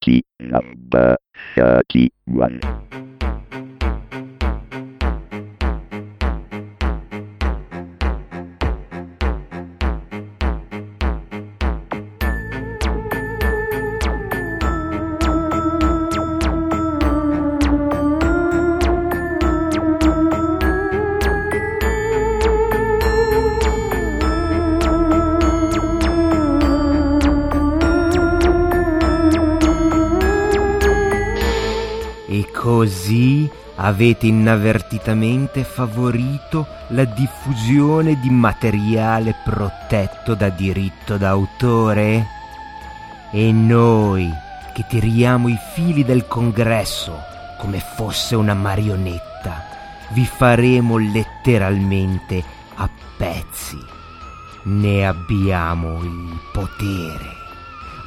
TIT number 31. Avete inavvertitamente favorito la diffusione di materiale protetto da diritto d'autore? E noi, che tiriamo i fili del congresso come fosse una marionetta, vi faremo letteralmente a pezzi. Ne abbiamo il potere.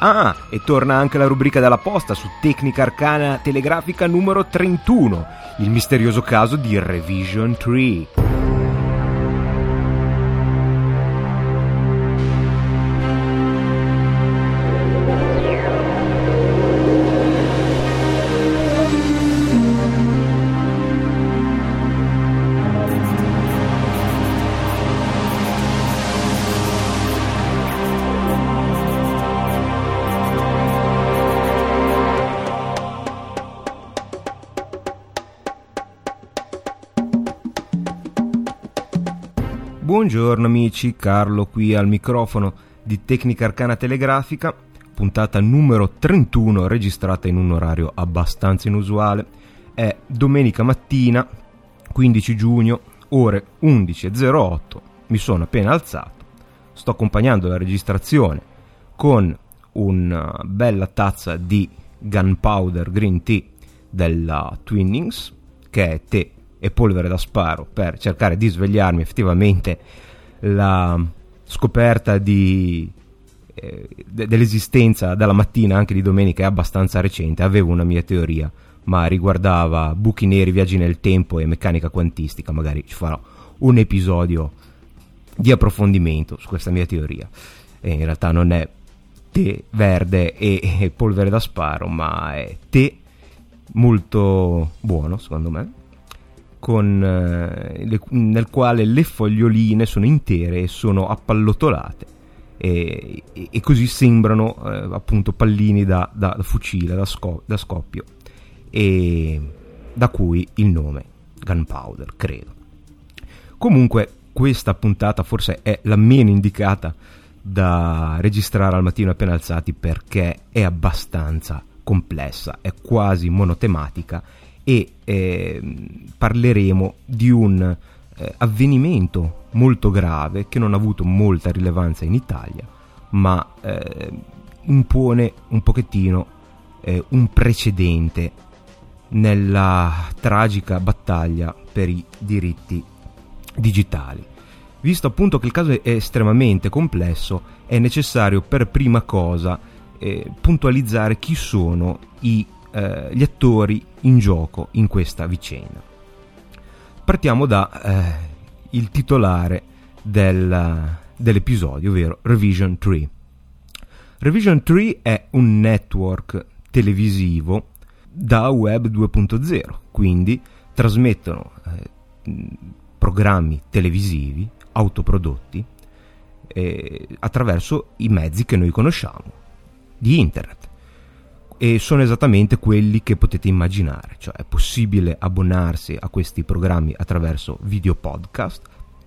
Ah, e torna anche la rubrica della posta su Tecnica Arcana Telegrafica numero 31, il misterioso caso di Revision 3. Buongiorno amici, Carlo qui al microfono di Tecnica Arcana Telegrafica, puntata numero 31 registrata in un orario abbastanza inusuale. È domenica mattina, 15 giugno, ore 11.08. Mi sono appena alzato, sto accompagnando la registrazione con una bella tazza di Gunpowder Green Tea della Twinnings, che è tè e polvere da sparo per cercare di svegliarmi effettivamente la scoperta di, eh, de- dell'esistenza dalla mattina anche di domenica è abbastanza recente. Avevo una mia teoria ma riguardava buchi neri viaggi nel tempo e meccanica quantistica. Magari ci farò un episodio di approfondimento su questa mia teoria. E in realtà non è tè verde e, e polvere da sparo ma è tè molto buono secondo me con, eh, le, nel quale le foglioline sono intere e sono appallotolate e, e, e così sembrano eh, appunto pallini da, da, da fucile, da, sco- da scoppio e da cui il nome Gunpowder, credo. Comunque questa puntata forse è la meno indicata da registrare al mattino appena alzati perché è abbastanza complessa, è quasi monotematica e eh, parleremo di un eh, avvenimento molto grave che non ha avuto molta rilevanza in Italia, ma eh, impone un pochettino eh, un precedente nella tragica battaglia per i diritti digitali. Visto appunto che il caso è estremamente complesso, è necessario per prima cosa eh, puntualizzare chi sono i eh, gli attori in gioco in questa vicenda. Partiamo da eh, titolare del, dell'episodio, ovvero Revision 3. Revision 3 è un network televisivo da web 2.0, quindi trasmettono eh, programmi televisivi autoprodotti eh, attraverso i mezzi che noi conosciamo di internet e sono esattamente quelli che potete immaginare, cioè è possibile abbonarsi a questi programmi attraverso video podcast,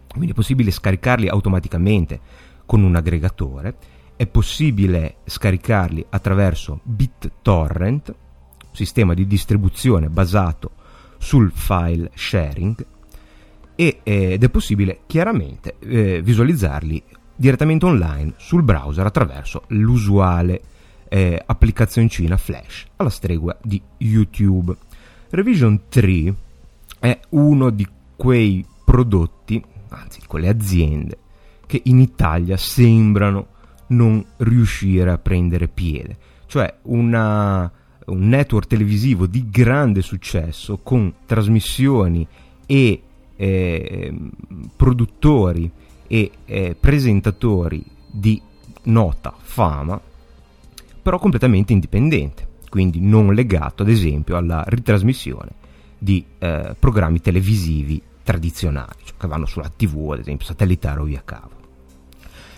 quindi è possibile scaricarli automaticamente con un aggregatore, è possibile scaricarli attraverso BitTorrent, sistema di distribuzione basato sul file sharing, e, ed è possibile chiaramente eh, visualizzarli direttamente online sul browser attraverso l'usuale eh, applicazioncina flash alla stregua di YouTube. Revision 3 è uno di quei prodotti, anzi di quelle aziende, che in Italia sembrano non riuscire a prendere piede. Cioè una, un network televisivo di grande successo con trasmissioni e eh, produttori e eh, presentatori di nota fama però completamente indipendente, quindi non legato ad esempio alla ritrasmissione di eh, programmi televisivi tradizionali, cioè che vanno sulla TV ad esempio satellitare o via cavo.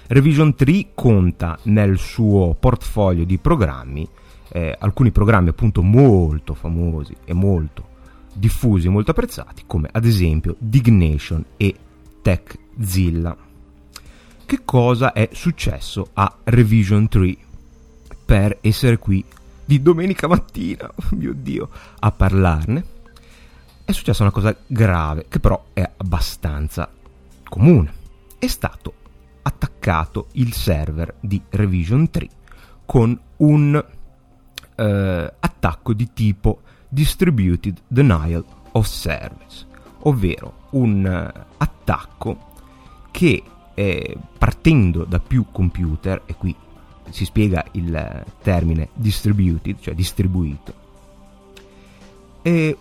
Revision 3 conta nel suo portfolio di programmi eh, alcuni programmi appunto molto famosi e molto diffusi e molto apprezzati come ad esempio Dignation e TechZilla. Che cosa è successo a Revision 3 per essere qui di domenica mattina, oh mio Dio, a parlarne? È successa una cosa grave che però è abbastanza comune. È stato attaccato il server di Revision 3 con un eh, attacco di tipo Distributed Denial of Service, ovvero un uh, attacco che eh, partendo da più computer, e qui si spiega il termine distributed, cioè distribuito,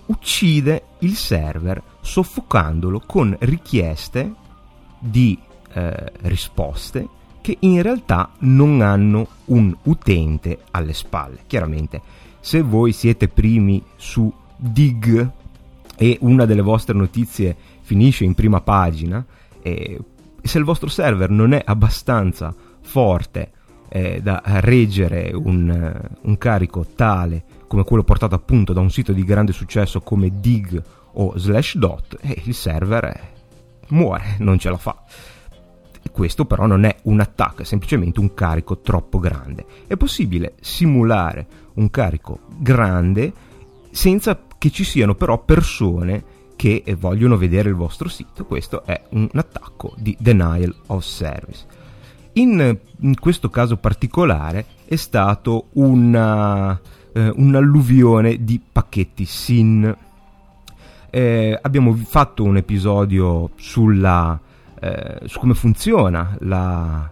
uccide il server soffocandolo con richieste di eh, risposte che in realtà non hanno un utente alle spalle. Chiaramente, se voi siete primi su Dig e una delle vostre notizie finisce in prima pagina, eh, se il vostro server non è abbastanza forte eh, da reggere un, un, carico tale come quello portato appunto da un sito di grande successo come Dig o Slashdot, eh, il server eh, muore, non ce la fa. Questo però non è un attacco, è semplicemente un carico troppo grande. È possibile simulare un carico grande senza che ci siano però persone che vogliono vedere il vostro sito. Questo è un attacco di denial of service. In, in questo caso particolare è stato una, eh, un'alluvione di pacchetti SIN. Eh, abbiamo fatto un episodio sulla eh, su come funziona la,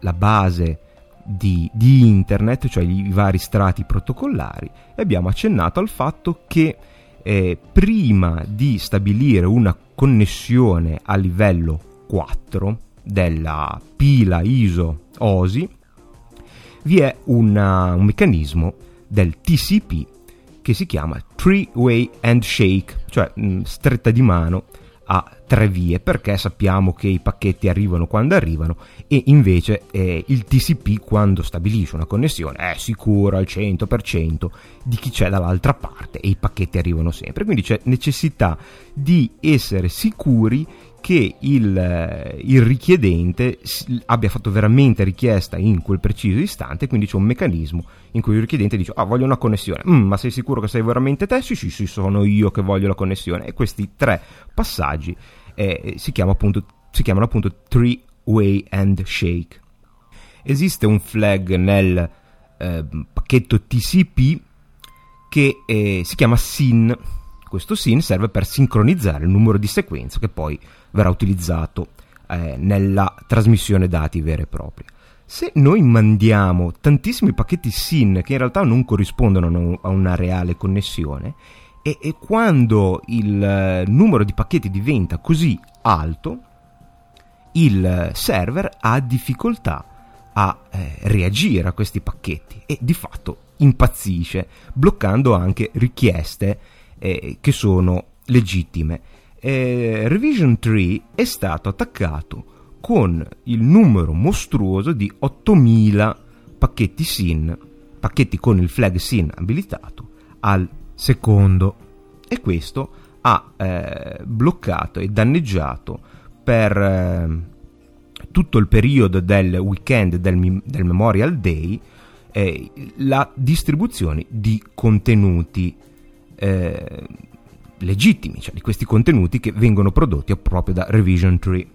la base di, di, internet, cioè i vari strati protocollari, e abbiamo accennato al fatto che eh, prima di stabilire una connessione a livello 4 della pila ISO OSI, vi è una, un meccanismo del TCP che si chiama Three Way Handshake, cioè mh, mm, stretta di mano a tre vie perché sappiamo che i pacchetti arrivano quando arrivano e invece eh, il TCP quando stabilisce una connessione è sicuro al 100% di chi c'è dall'altra parte e i pacchetti arrivano sempre. Quindi c'è necessità di essere sicuri che il, eh, il, richiedente abbia fatto veramente richiesta in quel preciso istante, quindi c'è un meccanismo in cui il richiedente dice ah voglio una connessione, mm, ma sei sicuro che sei veramente te? Sì, sì, sì, sono io che voglio la connessione e questi tre passaggi eh, si, chiama appunto, si chiamano appunto three-way handshake. Esiste un flag nel eh, pacchetto TCP che eh, si chiama SYN, questo SYN serve per sincronizzare il numero di sequenza che poi verrà utilizzato eh, nella trasmissione dati vera e propria. Se noi mandiamo tantissimi pacchetti SYN che in realtà non corrispondono a una reale connessione, e, e quando il eh, numero di pacchetti diventa così alto, il server ha difficoltà a eh, reagire a questi pacchetti e di fatto impazzisce, bloccando anche richieste eh, che sono legittime eh, Revision 3 è stato attaccato con il numero mostruoso di 8000 pacchetti SYN, pacchetti con il flag SYN abilitato al secondo. E questo ha eh, bloccato e danneggiato per eh, tutto il periodo del weekend del, del Memorial Day eh, la distribuzione di contenuti eh, legittimi, cioè di questi contenuti che vengono prodotti proprio da Revision 3.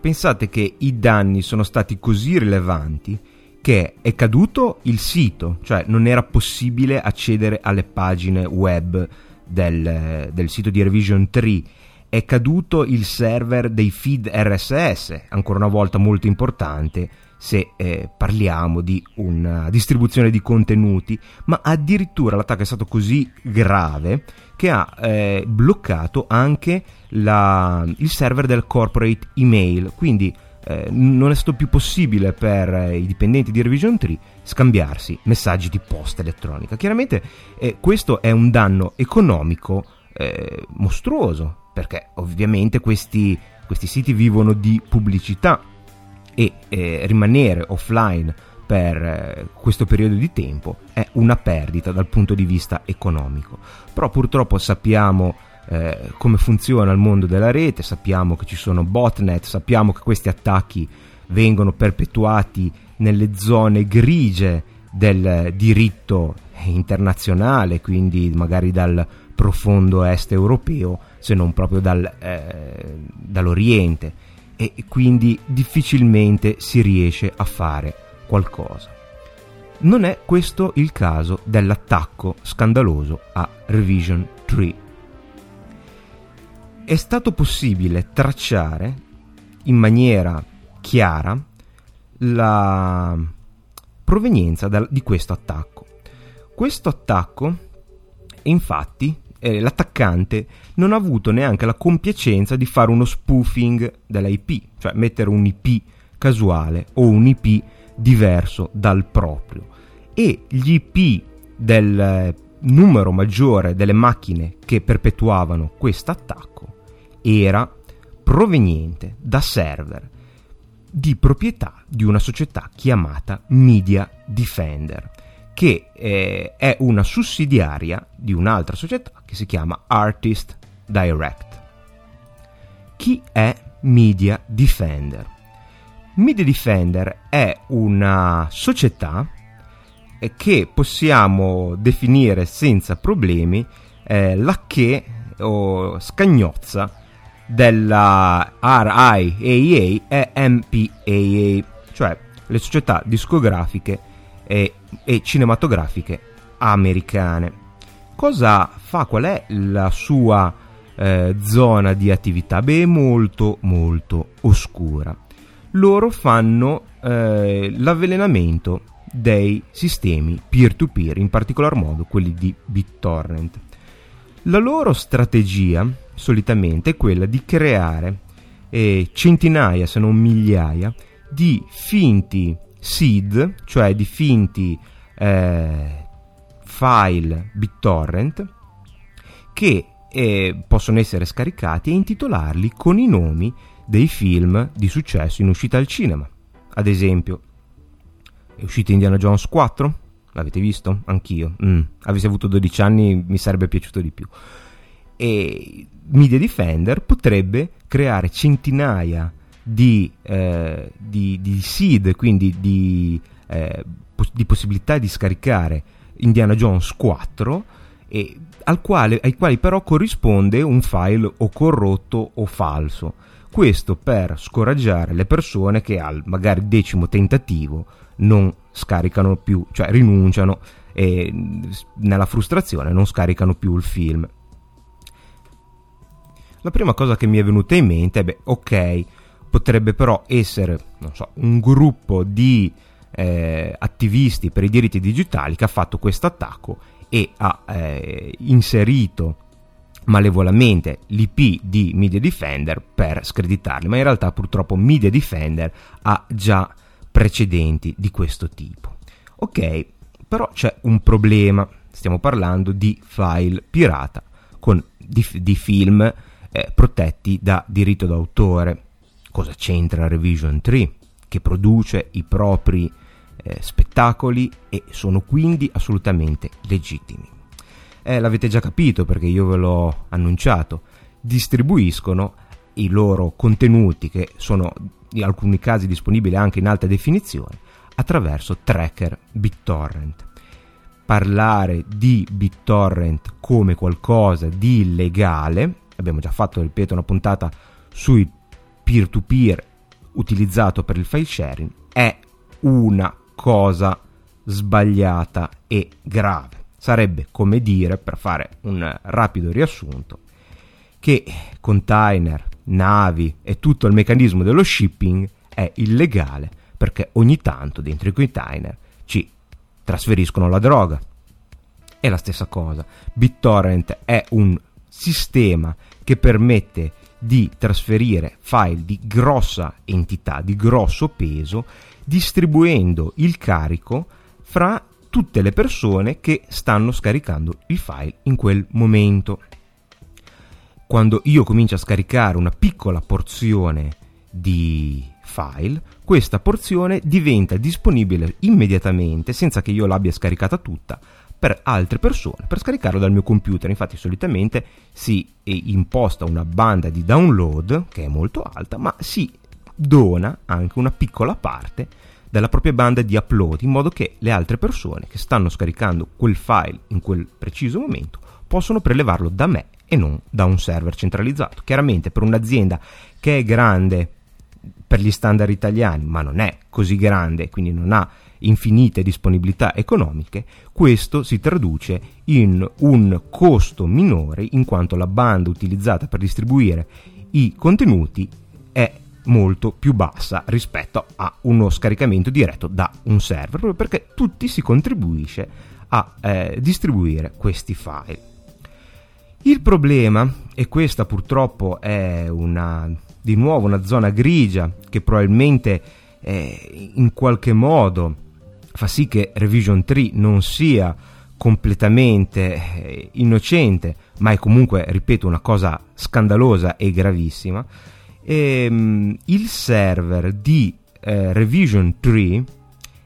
Pensate che i danni sono stati così rilevanti che è caduto il sito, cioè non era possibile accedere alle pagine web del, del sito di Revision 3 è caduto il server dei feed RSS, ancora una volta molto importante se eh, parliamo di una distribuzione di contenuti, ma addirittura l'attacco è stato così grave che ha eh, bloccato anche la, il server del corporate email, quindi eh, non è stato più possibile per eh, i dipendenti di Revision 3 scambiarsi messaggi di posta elettronica. Chiaramente eh, questo è un danno economico eh, mostruoso, perché ovviamente questi, questi, siti vivono di pubblicità e eh, rimanere offline per eh, questo periodo di tempo è una perdita dal punto di vista economico. Però purtroppo sappiamo eh, come funziona il mondo della rete, sappiamo che ci sono botnet, sappiamo che questi attacchi vengono perpetuati nelle zone grigie del diritto internazionale, quindi magari dal profondo est europeo, se non proprio dal, eh, dall'Oriente, e quindi difficilmente si riesce a fare qualcosa. Non è questo il caso dell'attacco scandaloso a Revision 3 è stato possibile tracciare in maniera chiara la provenienza da, di questo attacco. Questo attacco, infatti, eh, l'attaccante non ha avuto neanche la compiacenza di fare uno spoofing dell'IP, cioè mettere un IP casuale o un IP diverso dal proprio. E gli IP del eh, numero maggiore delle macchine che perpetuavano questo attacco era proveniente da server di proprietà di una società chiamata Media Defender, che eh, è una sussidiaria di un'altra società che si chiama Artist Direct. Chi è Media Defender? Media Defender è una società eh, che possiamo definire senza problemi eh, la che o scagnozza della RIAA e MPAA, cioè le società discografiche e, e cinematografiche americane. Cosa fa? Qual è la sua eh, zona di attività? Beh, molto molto oscura. Loro fanno eh, l'avvelenamento dei sistemi peer-to-peer, in particolar modo quelli di BitTorrent. La loro strategia solitamente è quella di creare eh, centinaia, se non migliaia, di finti seed, cioè di finti eh, file BitTorrent che eh, possono essere scaricati e intitolarli con i nomi dei film di successo in uscita al cinema. Ad esempio, è uscito Indiana Jones 4? L'avete visto? Anch'io. Mm. Avessi avuto 12 anni mi sarebbe piaciuto di più e Media Defender potrebbe creare centinaia di, eh, di, di seed, quindi di, eh, pos- di, possibilità di scaricare Indiana Jones 4 e quale, ai quali però corrisponde un file o corrotto o falso. Questo per scoraggiare le persone che al magari decimo tentativo non scaricano più, cioè rinunciano e nella frustrazione non scaricano più il film la prima cosa che mi è venuta in mente è, beh, ok, potrebbe però essere, so, un gruppo di eh, attivisti per i diritti digitali che ha fatto questo attacco e ha eh, inserito malevolamente l'IP di Media Defender per screditarli, ma in realtà purtroppo Media Defender ha già precedenti di questo tipo. Ok, però c'è un problema, stiamo parlando di file pirata con di, di film eh, protetti da diritto d'autore. Cosa c'entra Revision 3? Che produce i propri eh, spettacoli e sono quindi assolutamente legittimi. Eh, l'avete già capito perché io ve l'ho annunciato. Distribuiscono i loro contenuti, che sono in alcuni casi disponibili anche in alta definizione, attraverso tracker BitTorrent. Parlare di BitTorrent come qualcosa di illegale abbiamo già fatto, ripeto, una puntata sui peer-to-peer utilizzato per il file sharing, è una cosa sbagliata e grave. Sarebbe come dire, per fare un rapido riassunto, che container, navi e tutto il meccanismo dello shipping è illegale perché ogni tanto dentro i container ci trasferiscono la droga. È la stessa cosa. BitTorrent è un sistema che permette di trasferire file di grossa entità, di grosso peso, distribuendo il carico fra tutte le persone che stanno scaricando il file in quel momento. Quando io comincio a scaricare una piccola porzione di file, questa porzione diventa disponibile immediatamente, senza che io l'abbia scaricata tutta, per altre persone, per scaricarlo dal mio computer. Infatti solitamente si imposta una banda di download, che è molto alta, ma si dona anche una piccola parte della propria banda di upload, in modo che le altre persone che stanno scaricando quel file in quel preciso momento possono prelevarlo da me e non da un server centralizzato. Chiaramente per un'azienda che è grande per gli standard italiani, ma non è così grande, quindi non ha infinite disponibilità economiche, questo si traduce in un costo minore in quanto la banda utilizzata per distribuire i contenuti è molto più bassa rispetto a uno scaricamento diretto da un server, proprio perché tutti si contribuisce a eh, distribuire questi file. Il problema, e questa purtroppo è una, di nuovo una zona grigia che probabilmente eh, in qualche modo fa sì che Revision 3 non sia completamente eh, innocente, ma è comunque, ripeto, una cosa scandalosa e gravissima, e, um, il server di eh, Revision 3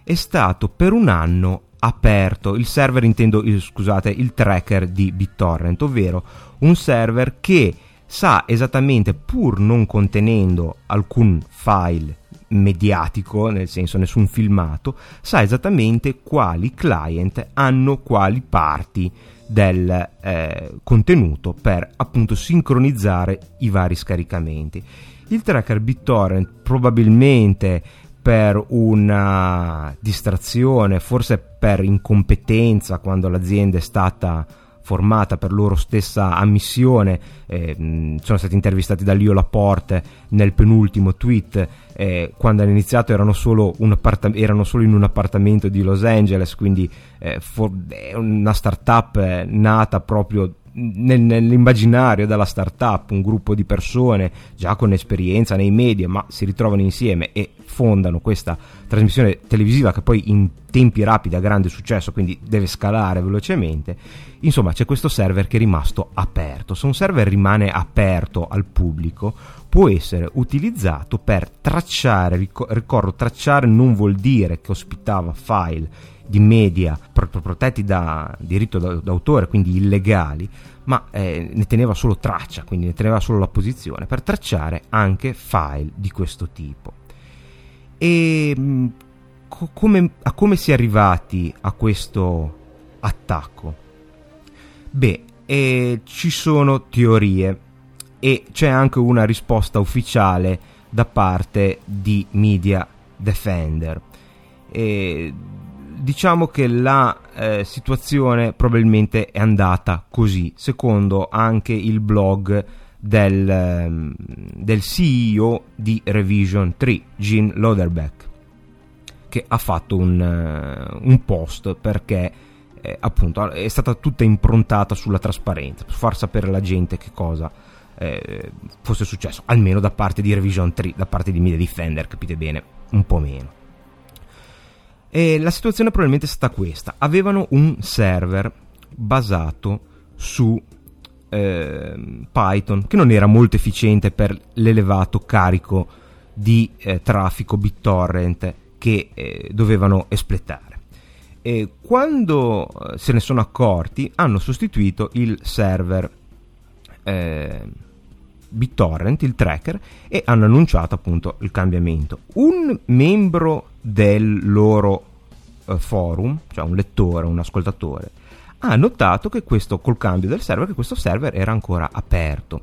è stato per un anno aperto, il server intendo, il, scusate, il tracker di BitTorrent, ovvero un server che sa esattamente, pur non contenendo alcun file mediatico, nel senso nessun filmato, sa esattamente quali client hanno quali parti del eh, contenuto per appunto sincronizzare i vari scaricamenti. Il tracker BitTorrent probabilmente per una distrazione, forse per incompetenza quando l'azienda è stata formata per loro stessa ammissione, eh, sono stati intervistati da Lio Laporte nel penultimo tweet, eh, quando hanno iniziato erano solo, appartam- erano solo, in un appartamento di Los Angeles, quindi eh, for- è una startup eh, nata proprio nel, nell'immaginario della startup, un gruppo di persone già con esperienza nei media, ma si ritrovano insieme e fondano questa trasmissione televisiva che poi in tempi rapidi ha grande successo, quindi deve scalare velocemente. Insomma, c'è questo server che è rimasto aperto. Se un server rimane aperto al pubblico, può essere utilizzato per tracciare, ricordo, tracciare non vuol dire che ospitava file di media protetti da diritto d'autore, quindi illegali, ma eh, ne teneva solo traccia, quindi ne teneva solo la posizione per tracciare anche file di questo tipo. E mm, co- come, a come si è arrivati a questo attacco? Beh, eh, ci sono teorie e c'è anche una risposta ufficiale da parte di Media Defender. E diciamo che la eh, situazione probabilmente è andata così, secondo anche il blog del, ehm, del CEO di Revision 3, Gene Loderbeck, che ha fatto un, uh, un post perché eh, appunto è stata tutta improntata sulla trasparenza, per far sapere alla gente che cosa eh, fosse successo, almeno da parte di Revision 3, da parte di Media Defender, capite bene, un po' meno. E la situazione probabilmente è stata questa. Avevano un server basato su eh, Python che non era molto efficiente per l'elevato carico di eh, traffico BitTorrent che eh, dovevano espletare. E quando eh, se ne sono accorti hanno sostituito il server eh, BitTorrent, il tracker, e hanno annunciato appunto il cambiamento. Un membro del loro uh, forum, cioè un lettore, un ascoltatore, ha notato che questo, col cambio del server, che questo server era ancora aperto.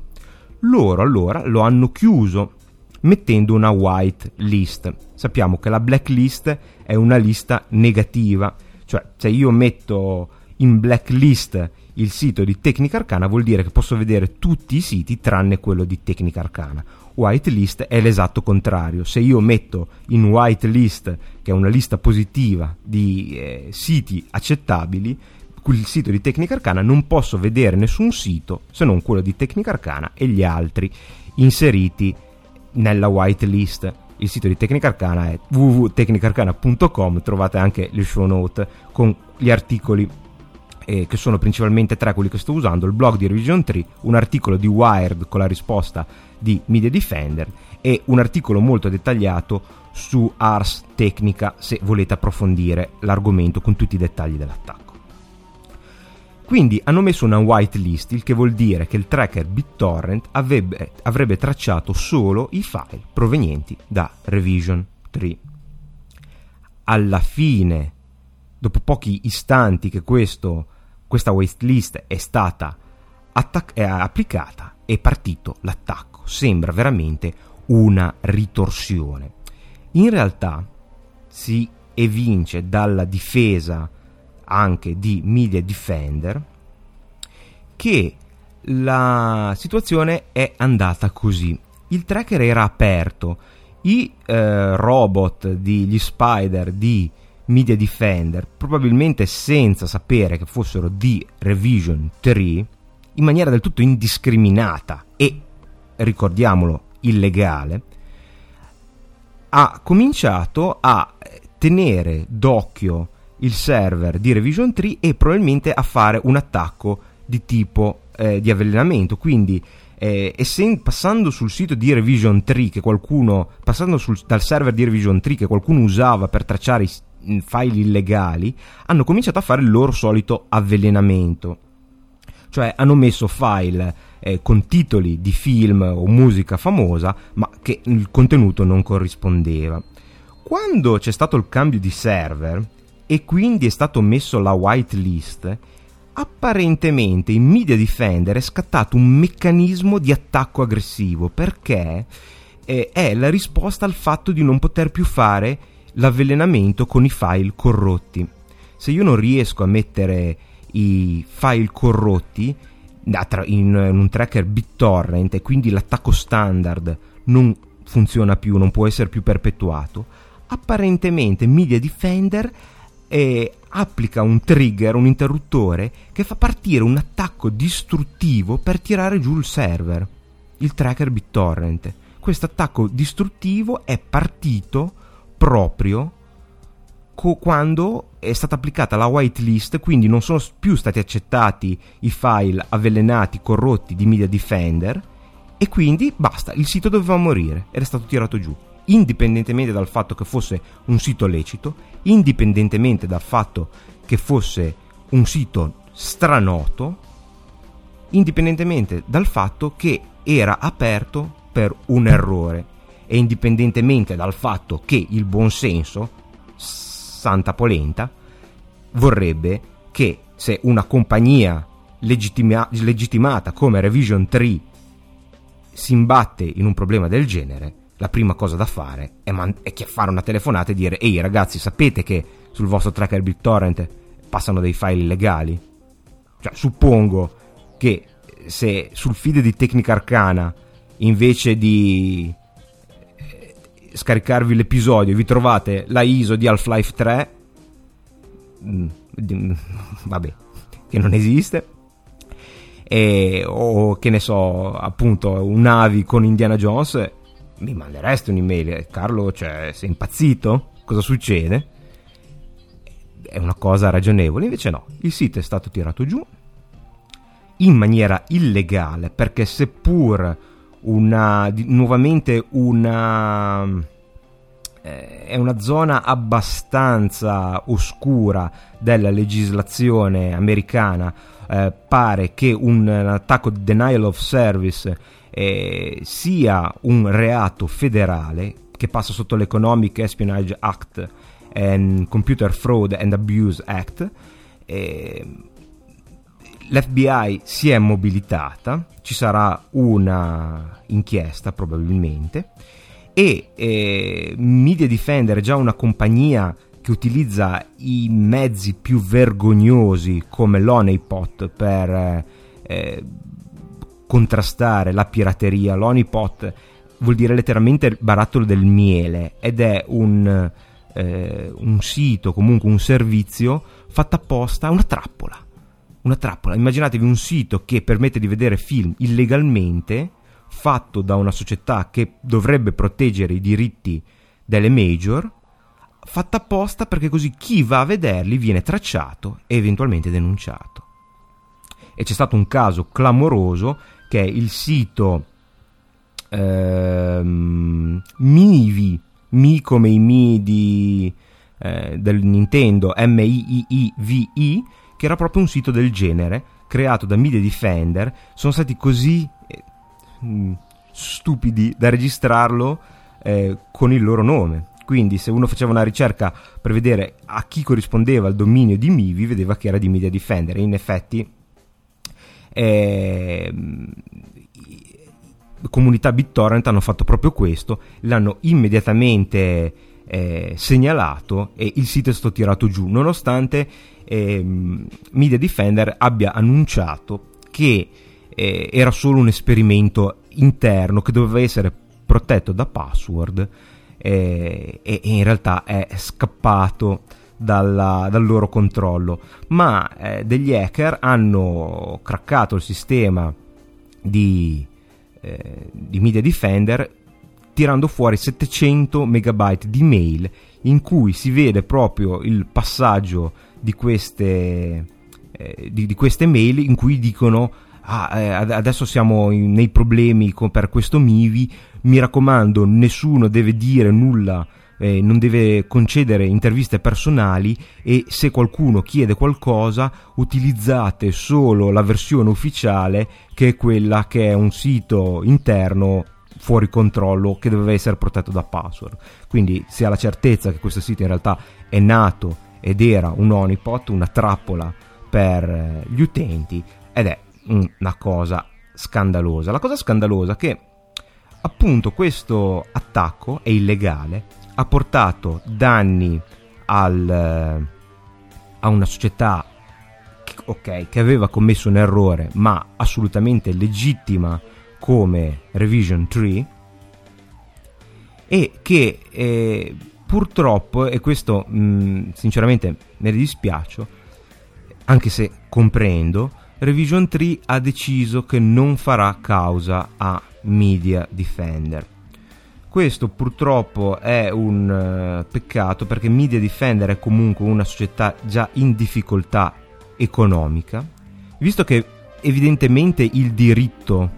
Loro allora lo hanno chiuso mettendo una white list. Sappiamo che la blacklist è una lista negativa, cioè se io metto in blacklist il sito di Tecnica Arcana vuol dire che posso vedere tutti i siti tranne quello di Tecnica Arcana. Whitelist è l'esatto contrario. Se io metto in whitelist, che è una lista positiva di eh, siti accettabili, il sito di Tecnica Arcana non posso vedere nessun sito se non quello di Tecnica Arcana e gli altri inseriti nella whitelist. Il sito di Tecnica Arcana è www.tecnicarcana.com, trovate anche le show note con gli articoli eh, che sono principalmente tre quelli che sto usando, il blog di Revision 3, un articolo di Wired con la risposta di Media Defender e un articolo molto dettagliato su Ars Technica se volete approfondire l'argomento con tutti i dettagli dell'attacco. Quindi hanno messo una whitelist, il che vuol dire che il tracker BitTorrent avrebbe, avrebbe tracciato solo i file provenienti da Revision 3. Alla fine, dopo pochi istanti che questo, questa whitelist è stata attac- è applicata, è partito l'attacco. Sembra veramente una ritorsione. In realtà si evince dalla difesa anche di Media Defender che la situazione è andata così. Il tracker era aperto, i eh, robot gli spider di Media Defender, probabilmente senza sapere che fossero di Revision 3, in maniera del tutto indiscriminata e, ricordiamolo, illegale, ha cominciato a tenere d'occhio il server di Revision 3 e probabilmente a fare un attacco di tipo eh, di avvelenamento. Quindi, eh, essen- passando sul sito di Revision 3 che qualcuno, passando sul, dal server di Revision 3 che qualcuno usava per tracciare i file illegali, hanno cominciato a fare il loro solito avvelenamento. Cioè hanno messo file eh, con titoli di film o musica famosa, ma che il contenuto non corrispondeva. Quando c'è stato il cambio di server e quindi è stato messo la whitelist, apparentemente in Media Defender è scattato un meccanismo di attacco aggressivo perché eh, è la risposta al fatto di non poter più fare l'avvelenamento con i file corrotti. Se io non riesco a mettere i file corrotti, in un tracker BitTorrent e quindi l'attacco standard non funziona più, non può essere più perpetuato, apparentemente Media Defender eh, applica un trigger, un interruttore che fa partire un attacco distruttivo per tirare giù il server, il tracker BitTorrent. Questo attacco distruttivo è partito proprio co- quando è stata applicata la whitelist, quindi non sono più stati accettati i file avvelenati, corrotti di Media Defender e quindi basta, il sito doveva morire ed è stato tirato giù. Indipendentemente dal fatto che fosse un sito lecito, indipendentemente dal fatto che fosse un sito stranoto, indipendentemente dal fatto che era aperto per un errore e indipendentemente dal fatto che il buonsenso santa polenta, vorrebbe che se una compagnia legittima- legittimata come Revision 3 si imbatte in un problema del genere, la prima cosa da fare è, man- è fare una telefonata e dire ehi ragazzi sapete che sul vostro tracker BitTorrent passano dei file illegali? Cioè suppongo che se sul feed di Tecnica Arcana invece di scaricarvi l'episodio vi trovate la ISO di Half-Life 3, mm, vabbè, che non esiste, e, o che ne so, appunto, un navi con Indiana Jones, mi mandereste un'email, Carlo, cioè, sei impazzito? Cosa succede? È una cosa ragionevole, invece no, il sito è stato tirato giù in maniera illegale perché seppur una, di, nuovamente una... Eh, è una zona abbastanza oscura della legislazione americana. Eh, pare che un, attacco di denial of service eh, sia un reato federale che passa sotto l'Economic Espionage Act e Computer Fraud and Abuse Act. Eh, l'FBI si è mobilitata, ci sarà una inchiesta probabilmente e eh, Media Defender è già una compagnia che utilizza i mezzi più vergognosi come l'Honeypot per eh, contrastare la pirateria. L'Honeypot vuol dire letteralmente il barattolo del miele ed è un, eh, un sito, comunque un servizio fatto apposta, una trappola una trappola. Immaginatevi un sito che permette di vedere film illegalmente, fatto da una società che dovrebbe proteggere i diritti delle major, fatta apposta perché così chi va a vederli viene tracciato e eventualmente denunciato. E c'è stato un caso clamoroso che è il sito ehm, Mivi, Mi come i Mi di, eh, del Nintendo, M-I-I-I-V-I, che era proprio un sito del genere, creato da Media Defender. Sono stati così eh, mm, stupidi da registrarlo eh, con il loro nome. Quindi se uno faceva una ricerca per vedere a chi corrispondeva il dominio di Mivi, vedeva che era di Media Defender. In effetti eh, comunità BitTorrent hanno fatto proprio questo, l'hanno immediatamente eh, segnalato e il sito è stato tirato giù, nonostante eh, Media Defender abbia annunciato che eh, era solo un esperimento interno che doveva essere protetto da password eh, e, e, in realtà è scappato dalla, dal loro controllo. Ma eh, degli hacker hanno craccato il sistema di, eh, di Media Defender tirando fuori 700 megabyte di mail in cui si vede proprio il passaggio di queste, eh, di, di queste mail in cui dicono ah, eh, adesso siamo in, nei problemi con, per questo Mivi, mi raccomando, nessuno deve dire nulla, eh, non deve concedere interviste personali e se qualcuno chiede qualcosa utilizzate solo la versione ufficiale che è quella che è un sito interno fuori controllo che deve essere protetto da password. Quindi si ha la certezza che questo sito in realtà è nato ed era un honeypot, una trappola per eh, gli utenti ed è una cosa scandalosa. La cosa scandalosa è che appunto questo attacco è illegale, ha portato danni al, eh, a una società che, okay, che aveva commesso un errore ma assolutamente legittima come Revision 3 e che eh, purtroppo, e questo mh, mm, sinceramente me ne dispiace, anche se comprendo, Revision 3 ha deciso che non farà causa a Media Defender. Questo purtroppo è un uh, peccato perché Media Defender è comunque una società già in difficoltà economica, visto che evidentemente il diritto,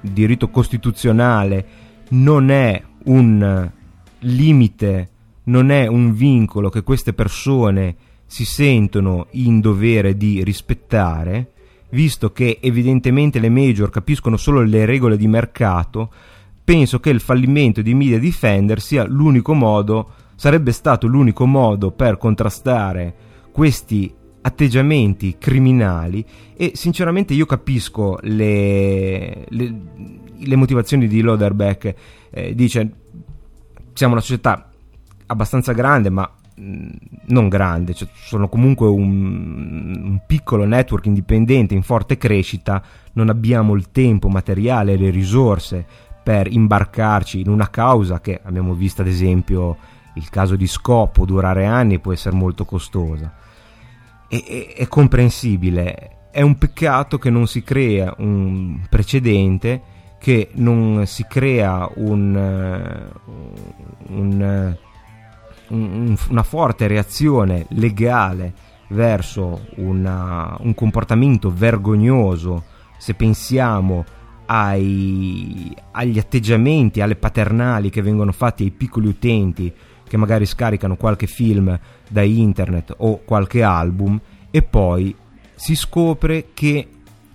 il diritto costituzionale non è un limite, non è un vincolo che queste persone si sentono in dovere di rispettare, visto che evidentemente le major capiscono solo le regole di mercato, penso che il fallimento di Media Defender sia l'unico modo, sarebbe stato l'unico modo per contrastare questi atteggiamenti criminali e sinceramente io capisco le, le, le motivazioni di Loderbeck, eh, dice siamo una società abbastanza grande ma non grande, cioè sono comunque un, un, piccolo network indipendente in forte crescita, non abbiamo il tempo materiale e le risorse per imbarcarci in una causa che abbiamo visto ad esempio il caso di Scopo durare anni e può essere molto costosa. E, è, è comprensibile, è un peccato che non si crea un precedente, che non si crea un, un un, una forte reazione legale verso una, un comportamento vergognoso se pensiamo ai, agli atteggiamenti, alle paternali che vengono fatti ai piccoli utenti che magari scaricano qualche film da internet o qualche album e poi si scopre che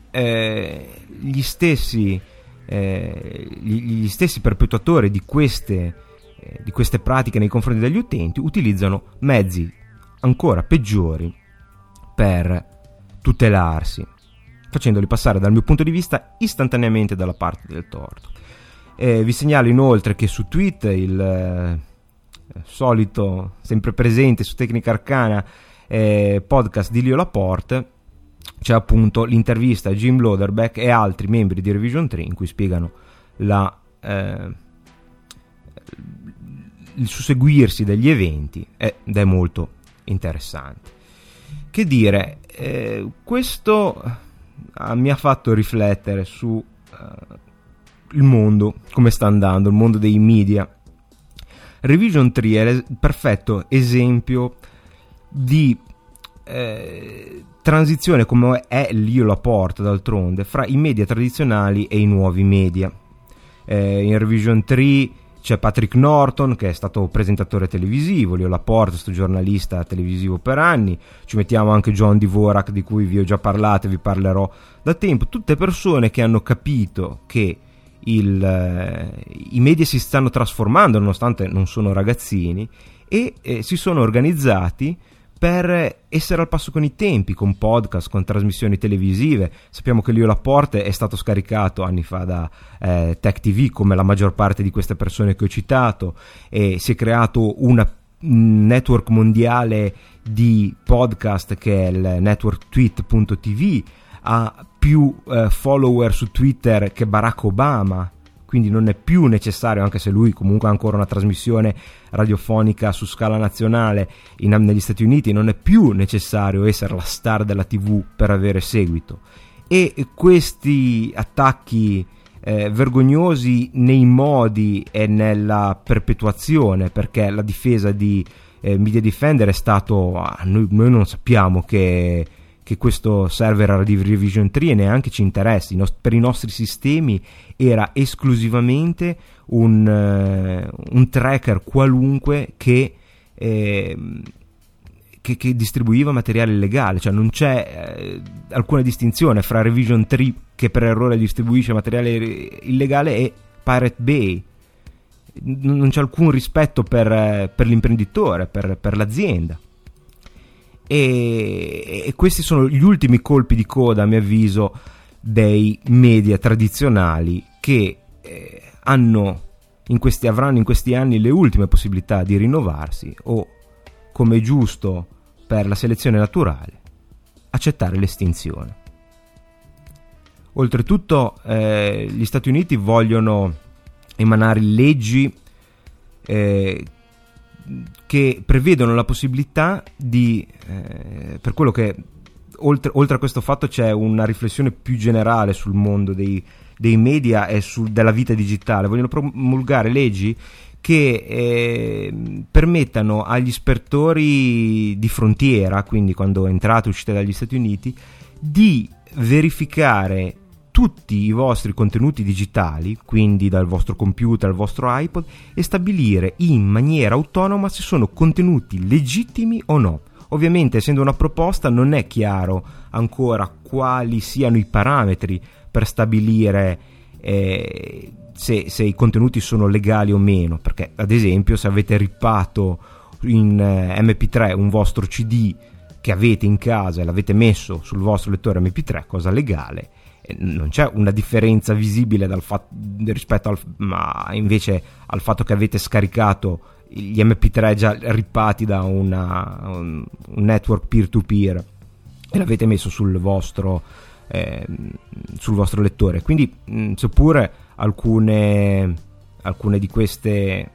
eh, gli, stessi, eh, gli, gli stessi perpetuatori di queste di queste pratiche nei confronti degli utenti utilizzano mezzi ancora peggiori per tutelarsi, facendoli passare dal mio punto di vista istantaneamente dalla parte del torto. Eh, vi segnalo inoltre che su Twitter il eh, solito, sempre presente su Tecnica Arcana, eh, podcast di Lio Laporte, c'è appunto l'intervista a Jim Loderbeck e altri membri di Revision 3 in cui spiegano la eh, il susseguirsi degli eventi ed è molto interessante. Che dire, eh, questo uh, mi ha fatto riflettere su uh, il mondo, come sta andando, il mondo dei media. Revision 3 è il perfetto esempio di eh, transizione come è l'io la porta d'altronde fra i media tradizionali e i nuovi media. Eh, in Revision 3 c'è Patrick Norton che è stato presentatore televisivo, Leo Laporte, questo giornalista televisivo per anni, ci mettiamo anche John Dvorak di cui vi ho già parlato e vi parlerò da tempo, tutte persone che hanno capito che il, eh, i media si stanno trasformando nonostante non sono ragazzini e eh, si sono organizzati per essere al passo con i tempi, con podcast, con trasmissioni televisive. Sappiamo che Lio Laporte è stato scaricato anni fa da eh, Tech TV, come la maggior parte di queste persone che ho citato, e si è creato una network mondiale di podcast che è il network tweet.tv, ha più eh, follower su Twitter che Barack Obama quindi non è più necessario, anche se lui comunque ha ancora una trasmissione radiofonica su scala nazionale in, negli Stati Uniti, non è più necessario essere la star della TV per avere seguito. E questi attacchi eh, vergognosi nei modi e nella perpetuazione, perché la difesa di eh, Media Defender è stato... Ah, noi, noi non sappiamo che che questo server era di Revision 3 e neanche ci interessi. per i nostri sistemi era esclusivamente un, uh, un tracker qualunque che, eh, che, che, distribuiva materiale illegale, cioè non c'è eh, alcuna distinzione fra Revision 3 che per errore distribuisce materiale illegale e Pirate Bay. Non c'è alcun rispetto per, eh, per l'imprenditore, per, per l'azienda. E, e, questi sono gli ultimi colpi di coda, a mio avviso, dei media tradizionali che eh, hanno in questi, avranno in questi anni le ultime possibilità di rinnovarsi o, come è giusto per la selezione naturale, accettare l'estinzione. Oltretutto eh, gli Stati Uniti vogliono emanare leggi eh, che prevedono la possibilità di, eh, per quello che oltre, oltre, a questo fatto c'è una riflessione più generale sul mondo dei, dei media e sul, della vita digitale, vogliono promulgare leggi che eh, permettano agli ispettori di frontiera, quindi quando entrate e uscite dagli Stati Uniti, di verificare tutti i vostri contenuti digitali, quindi dal vostro computer al vostro iPod, e stabilire in maniera autonoma se sono contenuti legittimi o no. Ovviamente, essendo una proposta, non è chiaro ancora quali siano i parametri per stabilire eh, se, se, i contenuti sono legali o meno. Perché, ad esempio, se avete rippato in eh, MP3 un vostro CD che avete in casa e l'avete messo sul vostro lettore MP3, cosa legale non c'è una differenza visibile fatto, rispetto al, al fatto che avete scaricato gli MP3 già rippati da una, un, un, network peer-to-peer e l'avete messo sul vostro, eh, sul vostro lettore. Quindi, mh, seppure alcune, alcune di queste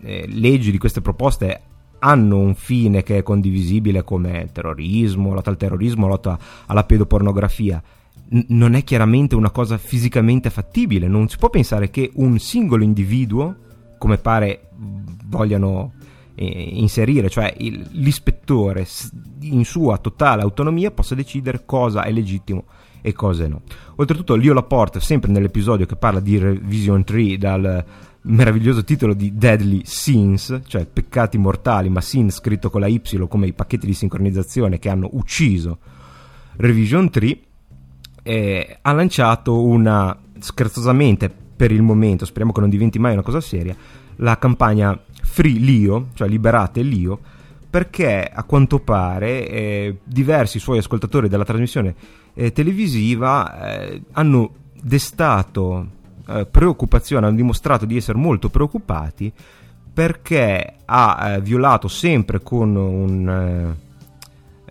eh, leggi, di queste proposte hanno un fine che è condivisibile come terrorismo, lotta al terrorismo, lotta alla pedopornografia, N- non è chiaramente una cosa fisicamente fattibile, non si può pensare che un singolo individuo, come pare vogliano eh, inserire, cioè il, l'ispettore in sua totale autonomia possa decidere cosa è legittimo e cosa no. Oltretutto Leo Laporte, sempre nell'episodio che parla di Revision 3 dal meraviglioso titolo di Deadly Sins, cioè peccati mortali, ma sin scritto con la Y come i pacchetti di sincronizzazione che hanno ucciso Revision 3, eh, ha lanciato una, scherzosamente per il momento, speriamo che non diventi mai una cosa seria, la campagna Free Lio, cioè liberate Lio, perché a quanto pare eh, diversi suoi ascoltatori della trasmissione eh, televisiva eh, hanno destato eh, preoccupazione, hanno dimostrato di essere molto preoccupati perché ha eh, violato sempre con un eh,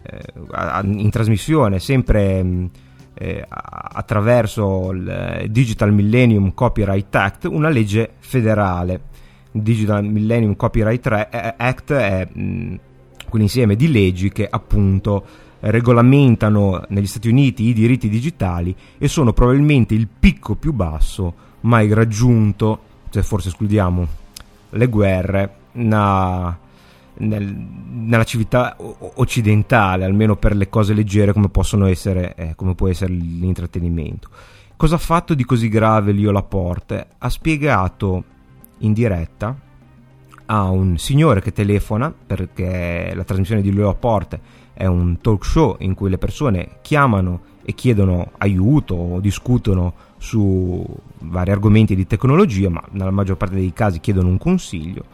eh in trasmissione sempre mm, eh, attraverso il Digital Millennium Copyright Act una legge federale. Il Digital Millennium Copyright Act è mh, mm, quell'insieme di leggi che appunto regolamentano negli Stati Uniti i diritti digitali e sono probabilmente il picco più basso mai raggiunto, se forse escludiamo le guerre, na, nel, nella civiltà occidentale, almeno per le cose leggere come possono essere, eh, come può essere l'intrattenimento. Cosa ha fatto di così grave Lio Laporte? Ha spiegato in diretta a un signore che telefona, perché la trasmissione di Lio Laporte è un talk show in cui le persone chiamano e chiedono aiuto o discutono su vari argomenti di tecnologia, ma nella maggior parte dei casi chiedono un consiglio.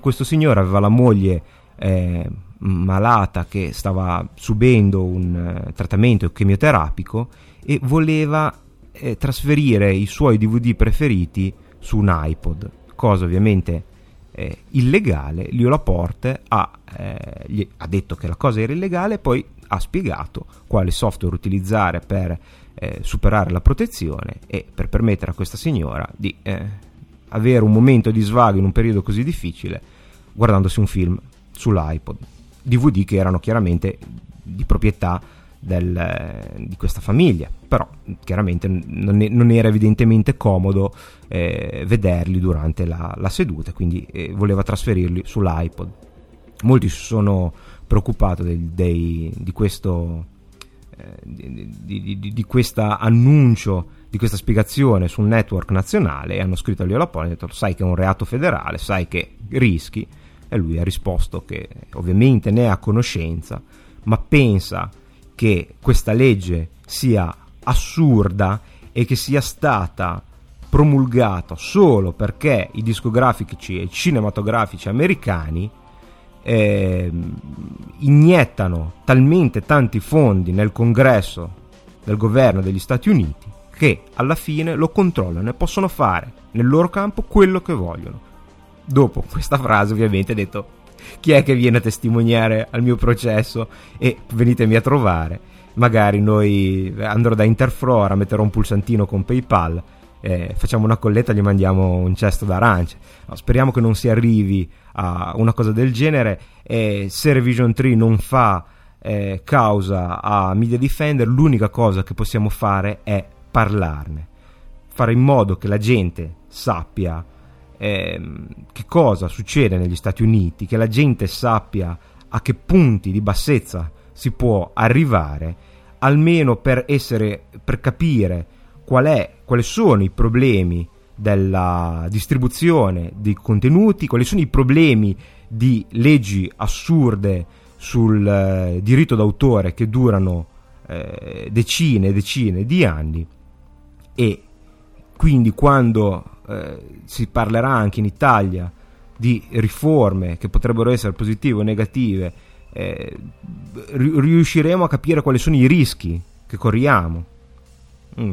Questo signore aveva la moglie eh, malata che stava subendo un eh, trattamento chemioterapico e voleva eh, trasferire i suoi DVD preferiti su un iPod, cosa ovviamente eh, illegale. Lio Laporte ha, eh, ha detto che la cosa era illegale poi ha spiegato quale software utilizzare per eh, superare la protezione e per permettere a questa signora di eh, avere un momento di svago in un periodo così difficile guardandosi un film sull'iPod. DVD che erano chiaramente di proprietà del, di questa famiglia, però chiaramente non, è, non era evidentemente comodo eh, vederli durante la, la seduta, quindi eh, voleva trasferirli sull'iPod. Molti si sono preoccupati di questo eh, di, di, di, di questo annuncio di questa spiegazione sul network nazionale e hanno scritto a Leo Lapone e detto sai che è un reato federale, sai che rischi? E lui ha risposto che ovviamente ne è a conoscenza ma pensa che questa legge sia assurda e che sia stata promulgata solo perché i discografici e cinematografici americani eh, iniettano talmente tanti fondi nel congresso del governo degli Stati Uniti che alla fine lo controllano e possono fare nel loro campo quello che vogliono. Dopo questa frase ovviamente ha detto chi è che viene a testimoniare al mio processo e venitemi a trovare. Magari noi andrò da Interflora, metterò un pulsantino con PayPal, eh, facciamo una colletta e gli mandiamo un cesto d'arance. No, speriamo che non si arrivi a una cosa del genere. E se Revision 3 non fa eh, causa a Media Defender, l'unica cosa che possiamo fare è parlarne, fare in modo che la gente sappia eh, che cosa succede negli Stati Uniti, che la gente sappia a che punti di bassezza si può arrivare, almeno per essere per capire qual è, quali sono i problemi della distribuzione dei contenuti, quali sono i problemi di leggi assurde sul eh, diritto d'autore che durano eh, decine e decine di anni e quindi quando eh, si parlerà anche in Italia di riforme che potrebbero essere positive o negative, eh, riusciremo a capire quali sono i rischi che corriamo. Mm.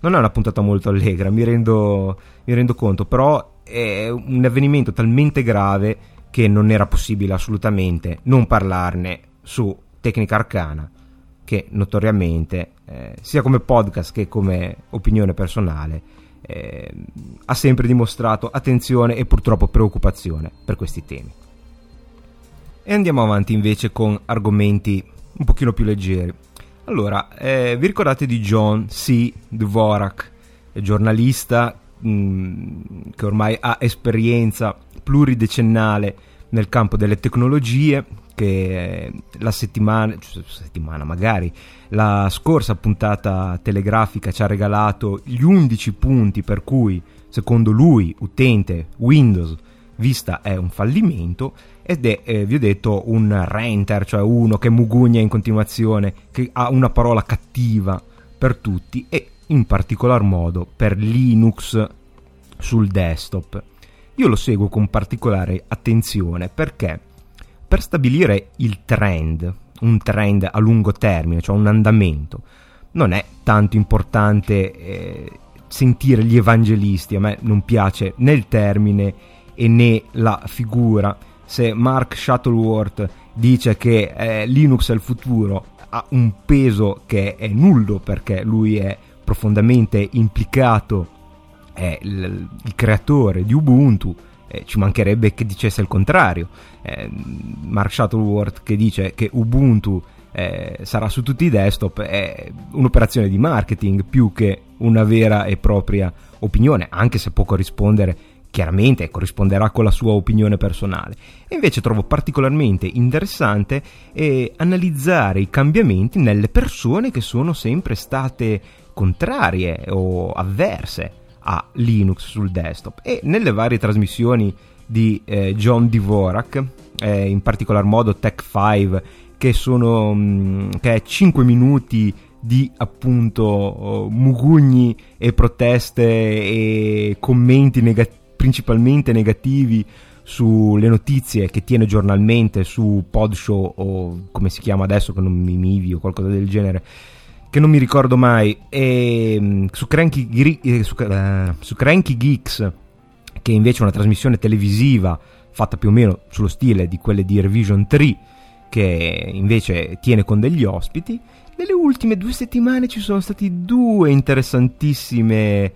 Non è una puntata molto allegra, mi rendo, mi rendo conto, però è un avvenimento talmente grave che non era possibile assolutamente non parlarne su Tecnica Arcana, che notoriamente, eh, sia come podcast che come opinione personale, eh, ha sempre dimostrato attenzione e purtroppo preoccupazione per questi temi. E andiamo avanti invece con argomenti un pochino più leggeri. Allora, eh, vi ricordate di John C. Dvorak, giornalista mh, mm, che ormai ha esperienza pluridecennale nel campo delle tecnologie, che la settimana, cioè, settimana magari, la scorsa puntata telegrafica ci ha regalato gli 11 punti per cui, secondo lui, utente Windows, Vista è un fallimento ed è, eh, vi ho detto, un renter, cioè uno che mugugna in continuazione, che ha una parola cattiva per tutti e in particolar modo per Linux sul desktop. Io lo seguo con particolare attenzione perché per stabilire il trend, un trend a lungo termine, cioè un andamento, non è tanto importante eh, sentire gli evangelisti, a me non piace né il termine e né la figura. Se Mark Shuttleworth dice che eh, Linux è il futuro, ha un peso che è nullo perché lui è profondamente implicato, è il, il creatore di Ubuntu eh, ci mancherebbe che dicesse il contrario. Eh, Mark Shuttleworth che dice che Ubuntu eh, sarà su tutti i desktop è un'operazione di marketing più che una vera e propria opinione, anche se può corrispondere chiaramente corrisponderà con la sua opinione personale. E invece trovo particolarmente interessante eh, analizzare i cambiamenti nelle persone che sono sempre state contrarie o avverse a Linux sul desktop e nelle varie trasmissioni di eh, John Dvorak, eh, in particolar modo Tech 5, che sono mh, mm, che è 5 minuti di appunto oh, mugugni e proteste e commenti negativi principalmente negativi sulle notizie che tiene giornalmente su Podshow o come si chiama adesso che non mi mivi o qualcosa del genere che non mi ricordo mai. E mm, su Cranky, eh, su, uh, su Cranky Geeks che invece è una trasmissione televisiva fatta più o meno sullo stile di quelle di Revision 3 che invece tiene con degli ospiti nelle ultime due settimane ci sono stati due interessantissime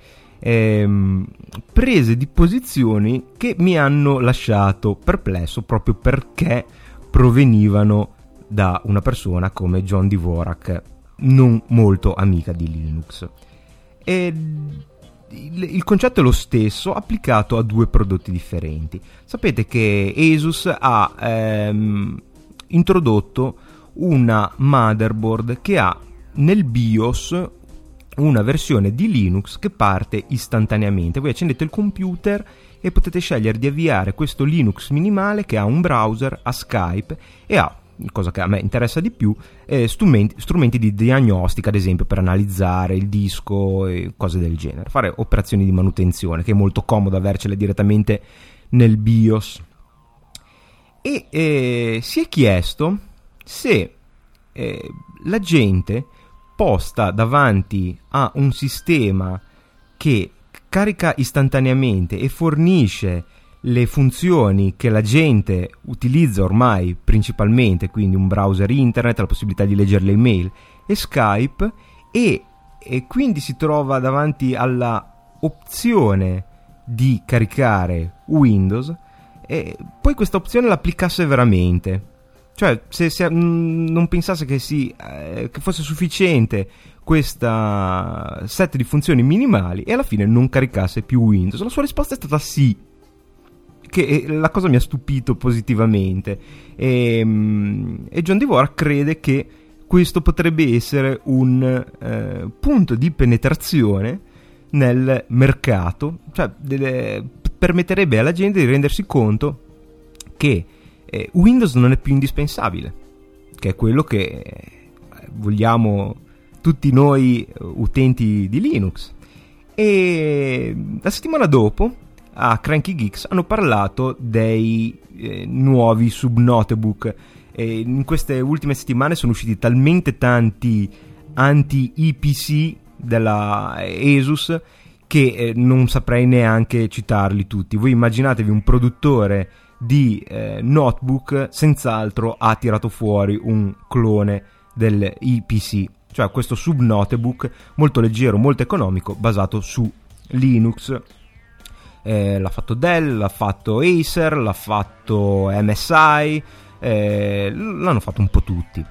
ehm, prese di posizioni che mi hanno lasciato perplesso proprio perché provenivano da una persona come John Dvorak, non molto amica di Linux. E il concetto è lo stesso applicato a due prodotti differenti. Sapete che Asus ha ehm, introdotto una motherboard che ha nel BIOS una versione di Linux che parte istantaneamente. Voi accendete il computer e potete scegliere di avviare questo Linux minimale che ha un browser, ha Skype e ha cosa che a me interessa di più, eh, strumenti, strumenti, di diagnostica, ad esempio, per analizzare il disco e cose del genere, fare operazioni di manutenzione, che è molto comodo avercele direttamente nel BIOS. E eh, si è chiesto se eh, la gente posta davanti a un sistema che carica istantaneamente e fornisce le funzioni che la gente utilizza ormai principalmente, quindi un browser internet, la possibilità di leggere le email e Skype, e, e quindi si trova davanti alla opzione di caricare Windows, e poi questa opzione l'applicasse veramente cioè, se, se mm, non pensasse che, si, eh, che fosse sufficiente questa set di funzioni minimali e alla fine non caricasse più Windows, la sua risposta è stata sì. Che la cosa mi ha stupito positivamente. E, mm, e John Dvorak crede che questo potrebbe essere un eh, punto di penetrazione nel mercato, cioè delle, permetterebbe alla gente di rendersi conto che eh, Windows non è più indispensabile, che è quello che eh, vogliamo tutti noi eh, utenti di Linux. E la settimana dopo a Cranky Geeks hanno parlato dei eh, nuovi subnotebook. E in queste ultime settimane sono usciti talmente tanti anti-IPC della Asus che eh, non saprei neanche citarli tutti. Voi immaginatevi un produttore di eh, notebook senz'altro ha tirato fuori un clone dell'IPC, cioè questo subnotebook molto leggero, molto economico, basato su Linux. Eh, l'ha fatto Dell, l'ha fatto Acer, l'ha fatto MSI, eh, l'hanno fatto un po' tutti.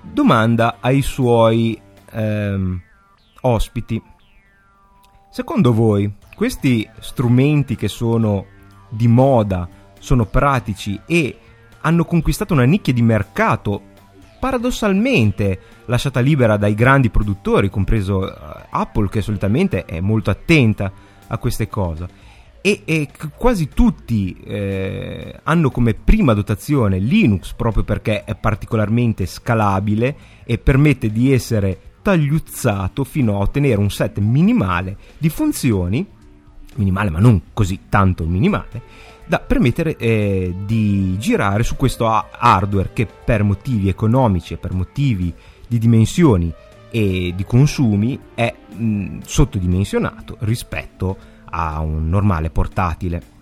Domanda ai suoi ehm, ospiti. Secondo voi questi strumenti che sono di moda sono pratici e hanno conquistato una nicchia di mercato paradossalmente lasciata libera dai grandi produttori, compreso uh, Apple che solitamente è molto attenta a queste cose. E, e quasi tutti eh, hanno come prima dotazione Linux proprio perché è particolarmente scalabile e permette di essere tagliuzzato fino a ottenere un set minimale di funzioni, minimale ma non così tanto minimale, da permettere eh, di girare su questo hardware che per motivi economici e per motivi di dimensioni e di consumi è mh, sottodimensionato rispetto a un normale portatile.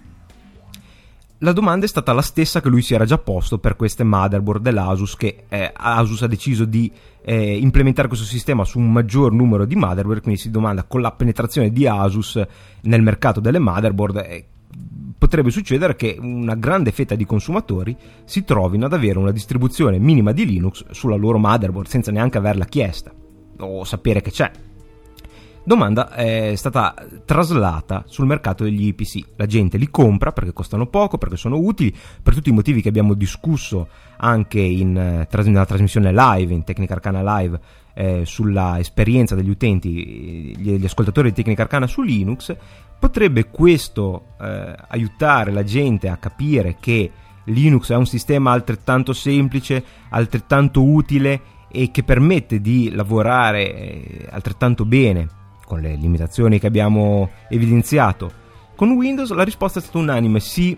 La domanda è stata la stessa che lui si era già posto per queste motherboard dell'Asus che eh, Asus ha deciso di eh, implementare questo sistema su un maggior numero di motherboard, quindi si domanda con la penetrazione di Asus nel mercato delle motherboard eh, potrebbe succedere che una grande fetta di consumatori si trovino ad avere una distribuzione minima di Linux sulla loro motherboard senza neanche averla chiesta o sapere che c'è. Domanda è stata traslata sul mercato degli IPC. La gente li compra perché costano poco, perché sono utili, per tutti i motivi che abbiamo discusso anche in, eh, nella trasmissione live, in Tecnica Arcana Live, eh, sulla esperienza degli utenti, gli, ascoltatori di Tecnica Arcana su Linux. Potrebbe questo eh, aiutare la gente a capire che Linux è un sistema altrettanto semplice, altrettanto utile e che permette di lavorare eh, altrettanto bene con le limitazioni che abbiamo evidenziato. Con Windows la risposta è stata unanime sì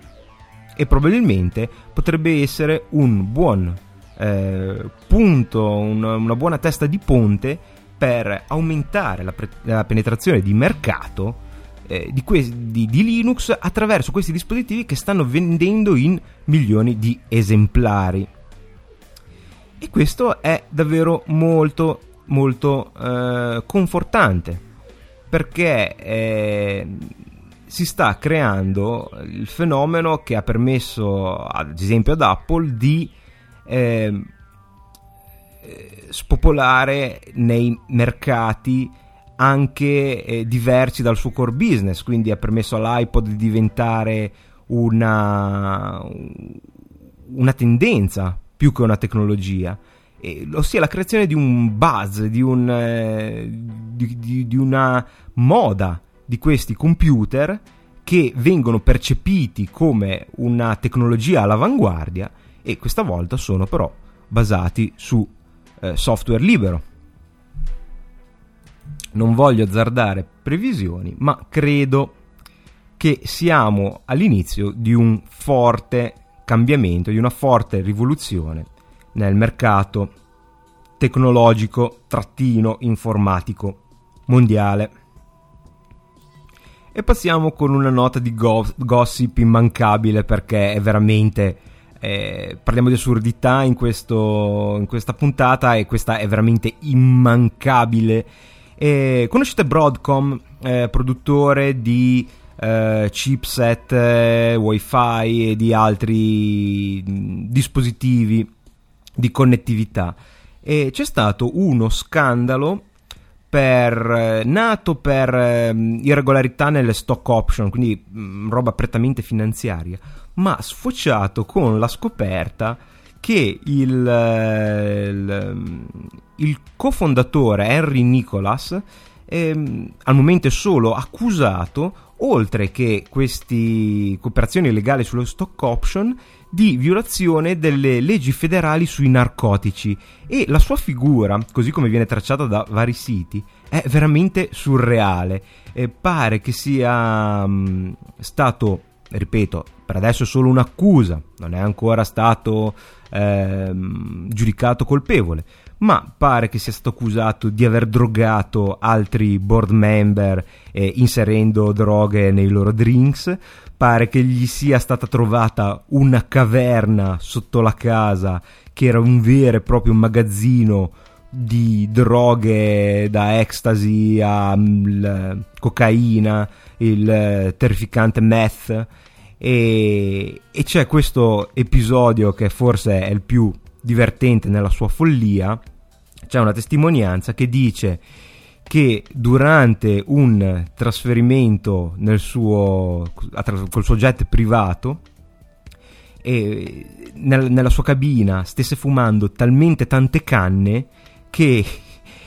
e probabilmente potrebbe essere un buon eh, punto, un, una buona testa di ponte per aumentare la, pre- la penetrazione di mercato eh, di, que- di, di, Linux attraverso questi dispositivi che stanno vendendo in milioni di esemplari. E questo è davvero molto molto eh, confortante perché eh, si sta creando il fenomeno che ha permesso ad esempio ad Apple di eh, spopolare nei mercati anche eh, diversi dal suo core business, quindi ha permesso all'iPod di diventare una, una tendenza più che una tecnologia, eh, ossia la creazione di un buzz, di, un, eh, di, di, di una moda di questi computer che vengono percepiti come una tecnologia all'avanguardia e questa volta sono però basati su eh, software libero. Non voglio azzardare previsioni, ma credo che siamo all'inizio di un forte cambiamento, di una forte rivoluzione nel mercato tecnologico trattino informatico mondiale. E passiamo con una nota di go- gossip immancabile perché è veramente... Eh, parliamo di assurdità in, questo, in, questa puntata e questa è veramente immancabile. Eh, conoscete Broadcom, eh, produttore di eh, chipset, eh, wifi e di altri mh, dispositivi di connettività. E c'è stato uno scandalo per, eh, nato per eh, irregolarità nelle stock option, quindi mm, roba prettamente finanziaria, ma sfociato con la scoperta che il, eh, il, mm, il cofondatore Henry Nicholas ehm, al momento solo accusato, oltre che queste cooperazioni legali sulle stock option, di violazione delle leggi federali sui narcotici e la sua figura, così come viene tracciata da vari siti, è veramente surreale. E pare che sia mh, stato, ripeto, per adesso è solo un'accusa, non è ancora stato ehm, giudicato colpevole, ma pare che sia stato accusato di aver drogato altri board member eh, inserendo droghe nei loro drinks. Pare che gli sia stata trovata una caverna sotto la casa che era un vero e proprio magazzino di droghe da ecstasy a mm, cocaina, il eh, terrificante meth. E, e c'è questo episodio che forse è il più divertente nella sua follia, c'è una testimonianza che dice che durante un trasferimento nel suo, col suo jet privato e nel, nella sua cabina stesse fumando talmente tante canne che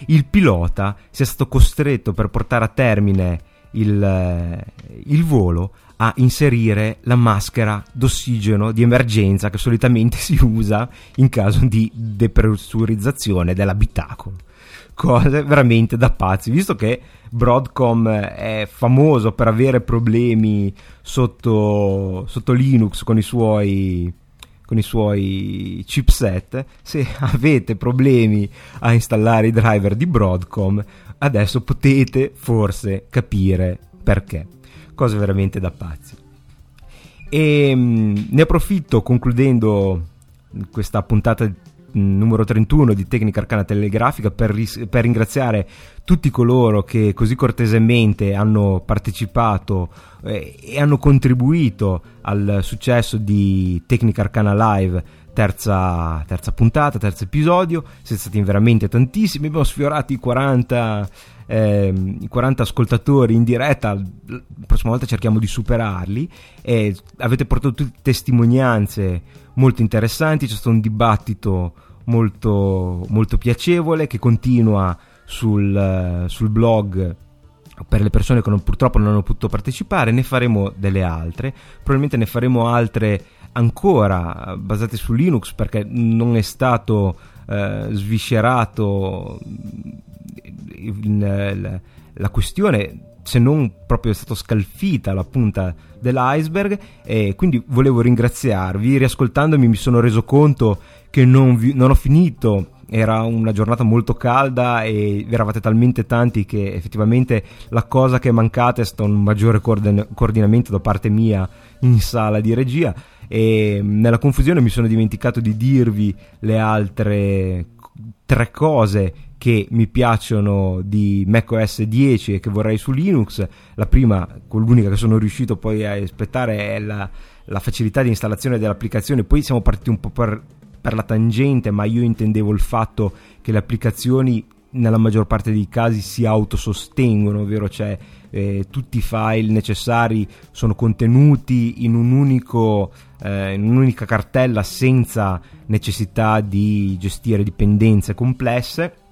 il pilota sia stato costretto per portare a termine il, il volo a inserire la maschera d'ossigeno di emergenza che solitamente si usa in caso di depressurizzazione dell'abitacolo cose veramente da pazzi, visto che Broadcom è famoso per avere problemi sotto, sotto Linux con i suoi con i suoi chipset, se avete problemi a installare i driver di Broadcom, adesso potete forse capire perché. Cose veramente da pazzi. E mh, ne approfitto concludendo questa puntata numero 31 di Tecnica Arcana Telegrafica per, ris- per ringraziare tutti coloro che così cortesemente hanno partecipato eh, e hanno contribuito al successo di Tecnica Arcana Live terza, terza puntata, terzo episodio, siete stati veramente tantissimi, abbiamo sfiorato i 40 eh, i 40 ascoltatori in diretta, la prossima volta cerchiamo di superarli e avete portato testimonianze molto interessanti, c'è stato un dibattito molto, molto piacevole che continua sul, sul blog per le persone che non, purtroppo non hanno potuto partecipare, ne faremo delle altre, probabilmente ne faremo altre ancora basate su Linux perché non è stato eh, sviscerato il, la questione se non proprio è stata scalfita la punta dell'iceberg e quindi volevo ringraziarvi. Riascoltandomi mi sono reso conto che non, vi, non ho finito. Era una giornata molto calda e eravate talmente tanti che effettivamente la cosa che è mancata è stato un maggiore coordin- coordinamento da parte mia in sala di regia. E nella confusione mi sono dimenticato di dirvi le altre tre cose che mi piacciono di macOS 10 e che vorrei su Linux. La prima, l'unica che sono riuscito poi a aspettare, è la, la facilità di installazione dell'applicazione. Poi siamo partiti un po' per, per la tangente, ma io intendevo il fatto che le applicazioni nella maggior parte dei casi si autosostengono, ovvero cioè eh, tutti i file necessari sono contenuti in, un unico, eh, in un'unica cartella senza necessità di gestire dipendenze complesse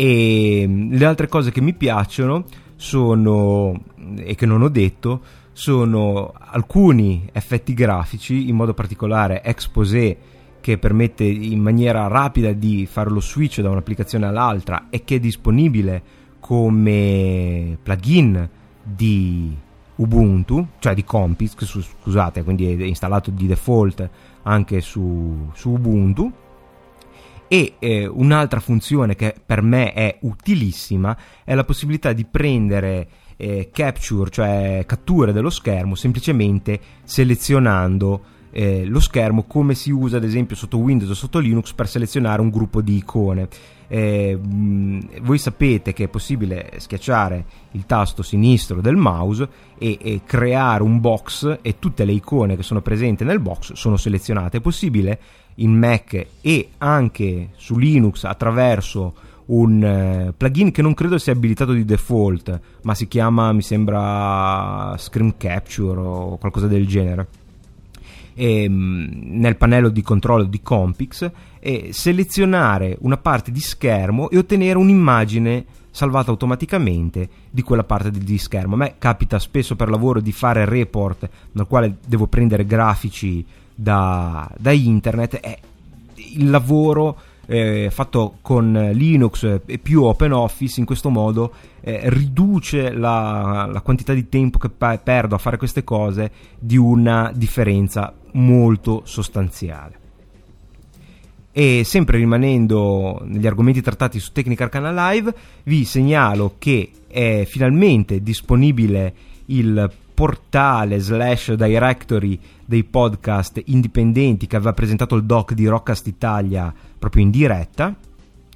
e mm, le altre cose che mi piacciono sono, e che non ho detto, sono alcuni effetti grafici, in modo particolare Exposé che permette in maniera rapida di fare lo switch da un'applicazione all'altra e che è disponibile come plugin di Ubuntu, cioè di Compiz, scusate, quindi è installato di default anche su, su Ubuntu e eh, un'altra funzione che per me è utilissima è la possibilità di prendere eh, capture, cioè catture dello schermo, semplicemente selezionando eh, lo schermo come si usa ad esempio sotto Windows o sotto Linux per selezionare un gruppo di icone. Eh, mh, voi sapete che è possibile schiacciare il tasto sinistro del mouse e, e, creare un box e tutte le icone che sono presenti nel box sono selezionate. È possibile in Mac e anche su Linux attraverso un uh, plugin che non credo sia abilitato di default, ma si chiama, mi sembra, Screen Capture o qualcosa del genere. E, um, nel pannello di controllo di Compix e selezionare una parte di schermo e ottenere un'immagine salvata automaticamente di quella parte di schermo. A me capita spesso per lavoro di fare report nel quale devo prendere grafici da, da internet è il lavoro eh, fatto con Linux e più OpenOffice in questo modo eh, riduce la, la, quantità di tempo che pa- perdo a fare queste cose di una differenza molto sostanziale. E sempre rimanendo negli argomenti trattati su Technical Arcana Live, vi segnalo che è finalmente disponibile il portale slash directory dei podcast indipendenti che aveva presentato il doc di Rockcast Italia proprio in diretta.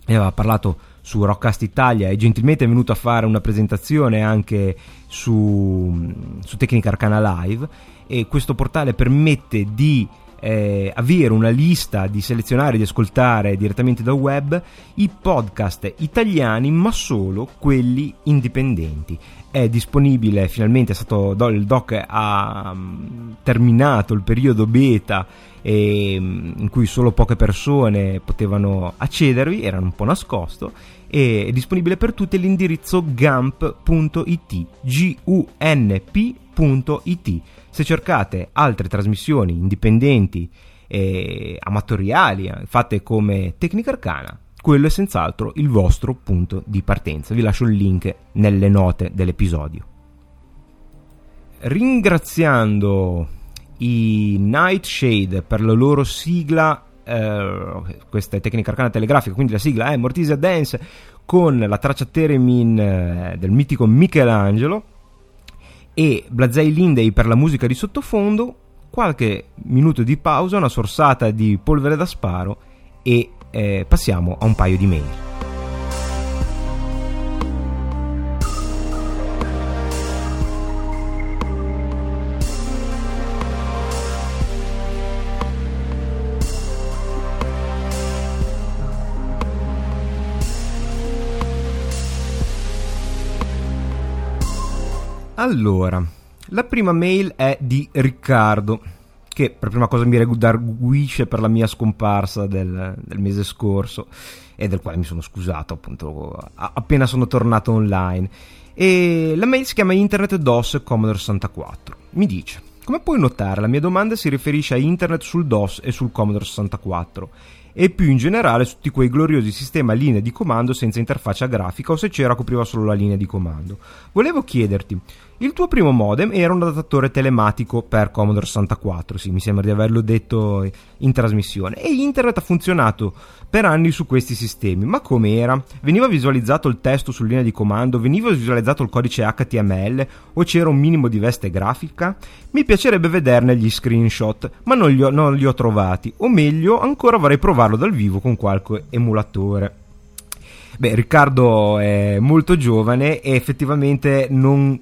E aveva parlato su Rockcast Italia e gentilmente è venuto a fare una presentazione anche su, su Tecnica Arcana Live. E questo portale permette di eh, avere una lista di selezionare di ascoltare direttamente da web i podcast italiani ma solo quelli indipendenti è disponibile finalmente è stato il doc ha um, terminato il periodo beta e, um, in cui solo poche persone potevano accedervi era un po' nascosto e è disponibile per tutti l'indirizzo gamp.it g-u-n-p.it se cercate altre trasmissioni indipendenti e amatoriali fatte come Tecnica Arcana quello è senz'altro il vostro punto di partenza. Vi lascio il link nelle note dell'episodio. Ringraziando i Nightshade per la loro sigla, eh, questa è tecnica arcana telegrafica, quindi la sigla è Mortisia Dance con la traccia Teremin eh, del mitico Michelangelo e Blazei Lindey per la musica di sottofondo, qualche minuto di pausa, una sorsata di polvere da sparo e eh, passiamo a un paio di mail. Allora, la prima mail è di Riccardo, che per prima cosa mi redarguisce per la mia scomparsa del, del, mese scorso e del quale mi sono scusato appunto appena sono tornato online. E la mail si chiama Internet DOS Commodore 64. Mi dice: Come puoi notare, la mia domanda si riferisce a Internet sul DOS e sul Commodore 64 e più in generale su tutti quei gloriosi sistemi a linea di comando senza interfaccia grafica o se c'era copriva solo la linea di comando. Volevo chiederti, il tuo primo modem era un adattatore telematico per Commodore 64, sì, mi sembra di averlo detto in trasmissione, e internet ha funzionato per anni su questi sistemi, ma com'era? Veniva visualizzato il testo su linea di comando, veniva visualizzato il codice HTML o c'era un minimo di veste grafica? Mi piacerebbe vederne gli screenshot, ma non li ho, non li ho trovati, o meglio, ancora vorrei provarlo dal vivo con qualche emulatore. Beh, Riccardo è molto giovane e effettivamente non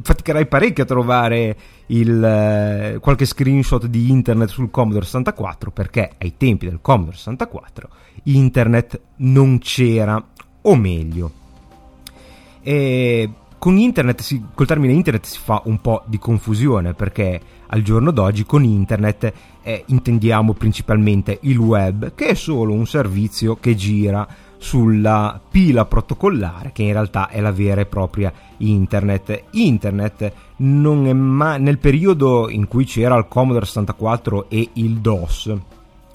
faticherai parecchio a trovare il, eh, qualche screenshot di internet sul Commodore 64 perché ai tempi del Commodore 64 internet non c'era o meglio e con internet si, col termine internet si fa un po' di confusione perché al giorno d'oggi con internet eh, intendiamo principalmente il web che è solo un servizio che gira sulla pila protocollare che in realtà è la vera e propria internet. Internet non è mai nel periodo in cui c'era il Commodore 64 e il DOS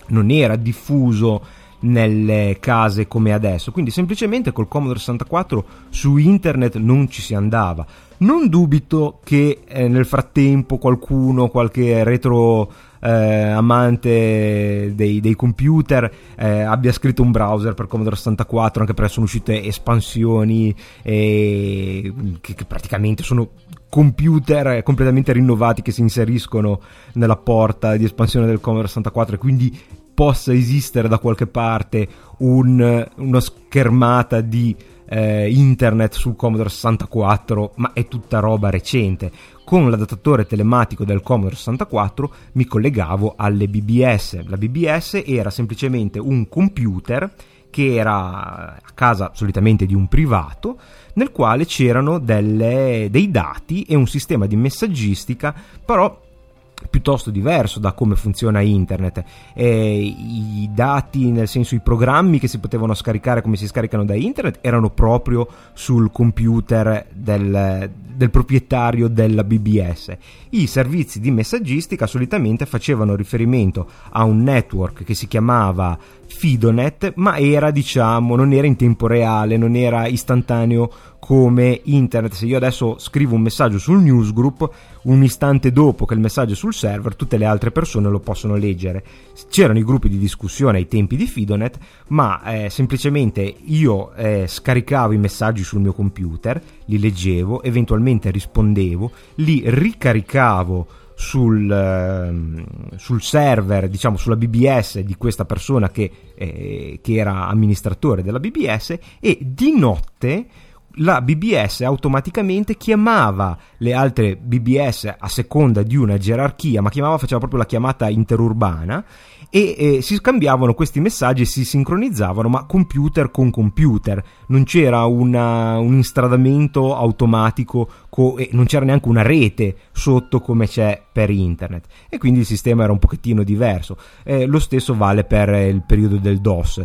non era diffuso nelle case come adesso, quindi semplicemente col Commodore 64 su internet non ci si andava. Non dubito che eh, nel frattempo qualcuno, qualche retro eh, amante dei, dei computer eh, abbia scritto un browser per Commodore 64 anche perché sono uscite espansioni eh, che, che praticamente sono computer completamente rinnovati che si inseriscono nella porta di espansione del Commodore 64 e quindi possa esistere da qualche parte un, una schermata di eh, internet sul Commodore 64, ma è tutta roba recente. Con l'adattatore telematico del Commodore 64 mi collegavo alle BBS. La BBS era semplicemente un computer che era a casa solitamente di un privato, nel quale c'erano delle, dei dati e un sistema di messaggistica, però piuttosto diverso da come funziona internet. E i dati nel senso i programmi che si potevano scaricare come si scaricano da internet erano proprio sul computer del, del proprietario della BBS i servizi di messaggistica solitamente facevano riferimento a un network che si chiamava Fidonet, ma era diciamo, non era in tempo reale, non era istantaneo come internet. Se io adesso scrivo un messaggio sul newsgroup, un istante dopo che il messaggio è sul server, tutte le altre persone lo possono leggere. C'erano i gruppi di discussione ai tempi di Fidonet, ma eh, semplicemente io eh, scaricavo i messaggi sul mio computer, li leggevo, eventualmente rispondevo, li ricaricavo sul, eh, sul, server, diciamo sulla BBS di questa persona che, eh, che era amministratore della BBS e di notte la BBS automaticamente chiamava le altre BBS a seconda di una gerarchia, ma chiamava, faceva proprio la chiamata interurbana e eh, si scambiavano questi messaggi e si sincronizzavano, ma computer con computer. Non c'era una, un instradamento automatico co- e non c'era neanche una rete sotto come c'è per internet. E quindi il sistema era un pochettino diverso. Eh, lo stesso vale per il periodo del DOS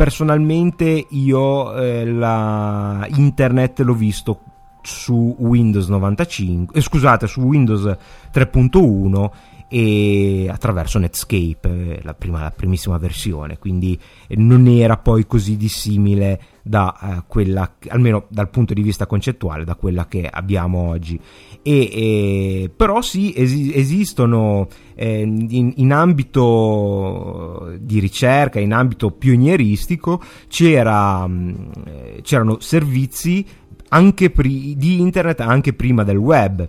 personalmente io eh, la internet l'ho visto su Windows 95 eh, scusate su Windows 3.1 e attraverso Netscape eh, la, prima, la primissima versione. Quindi non era poi così dissimile da eh, quella almeno dal punto di vista concettuale da quella che abbiamo oggi. E, e però sì es- esistono eh, in, in, ambito di ricerca in ambito pionieristico c'era, mh, eh, c'erano servizi anche pri- di internet anche prima del web.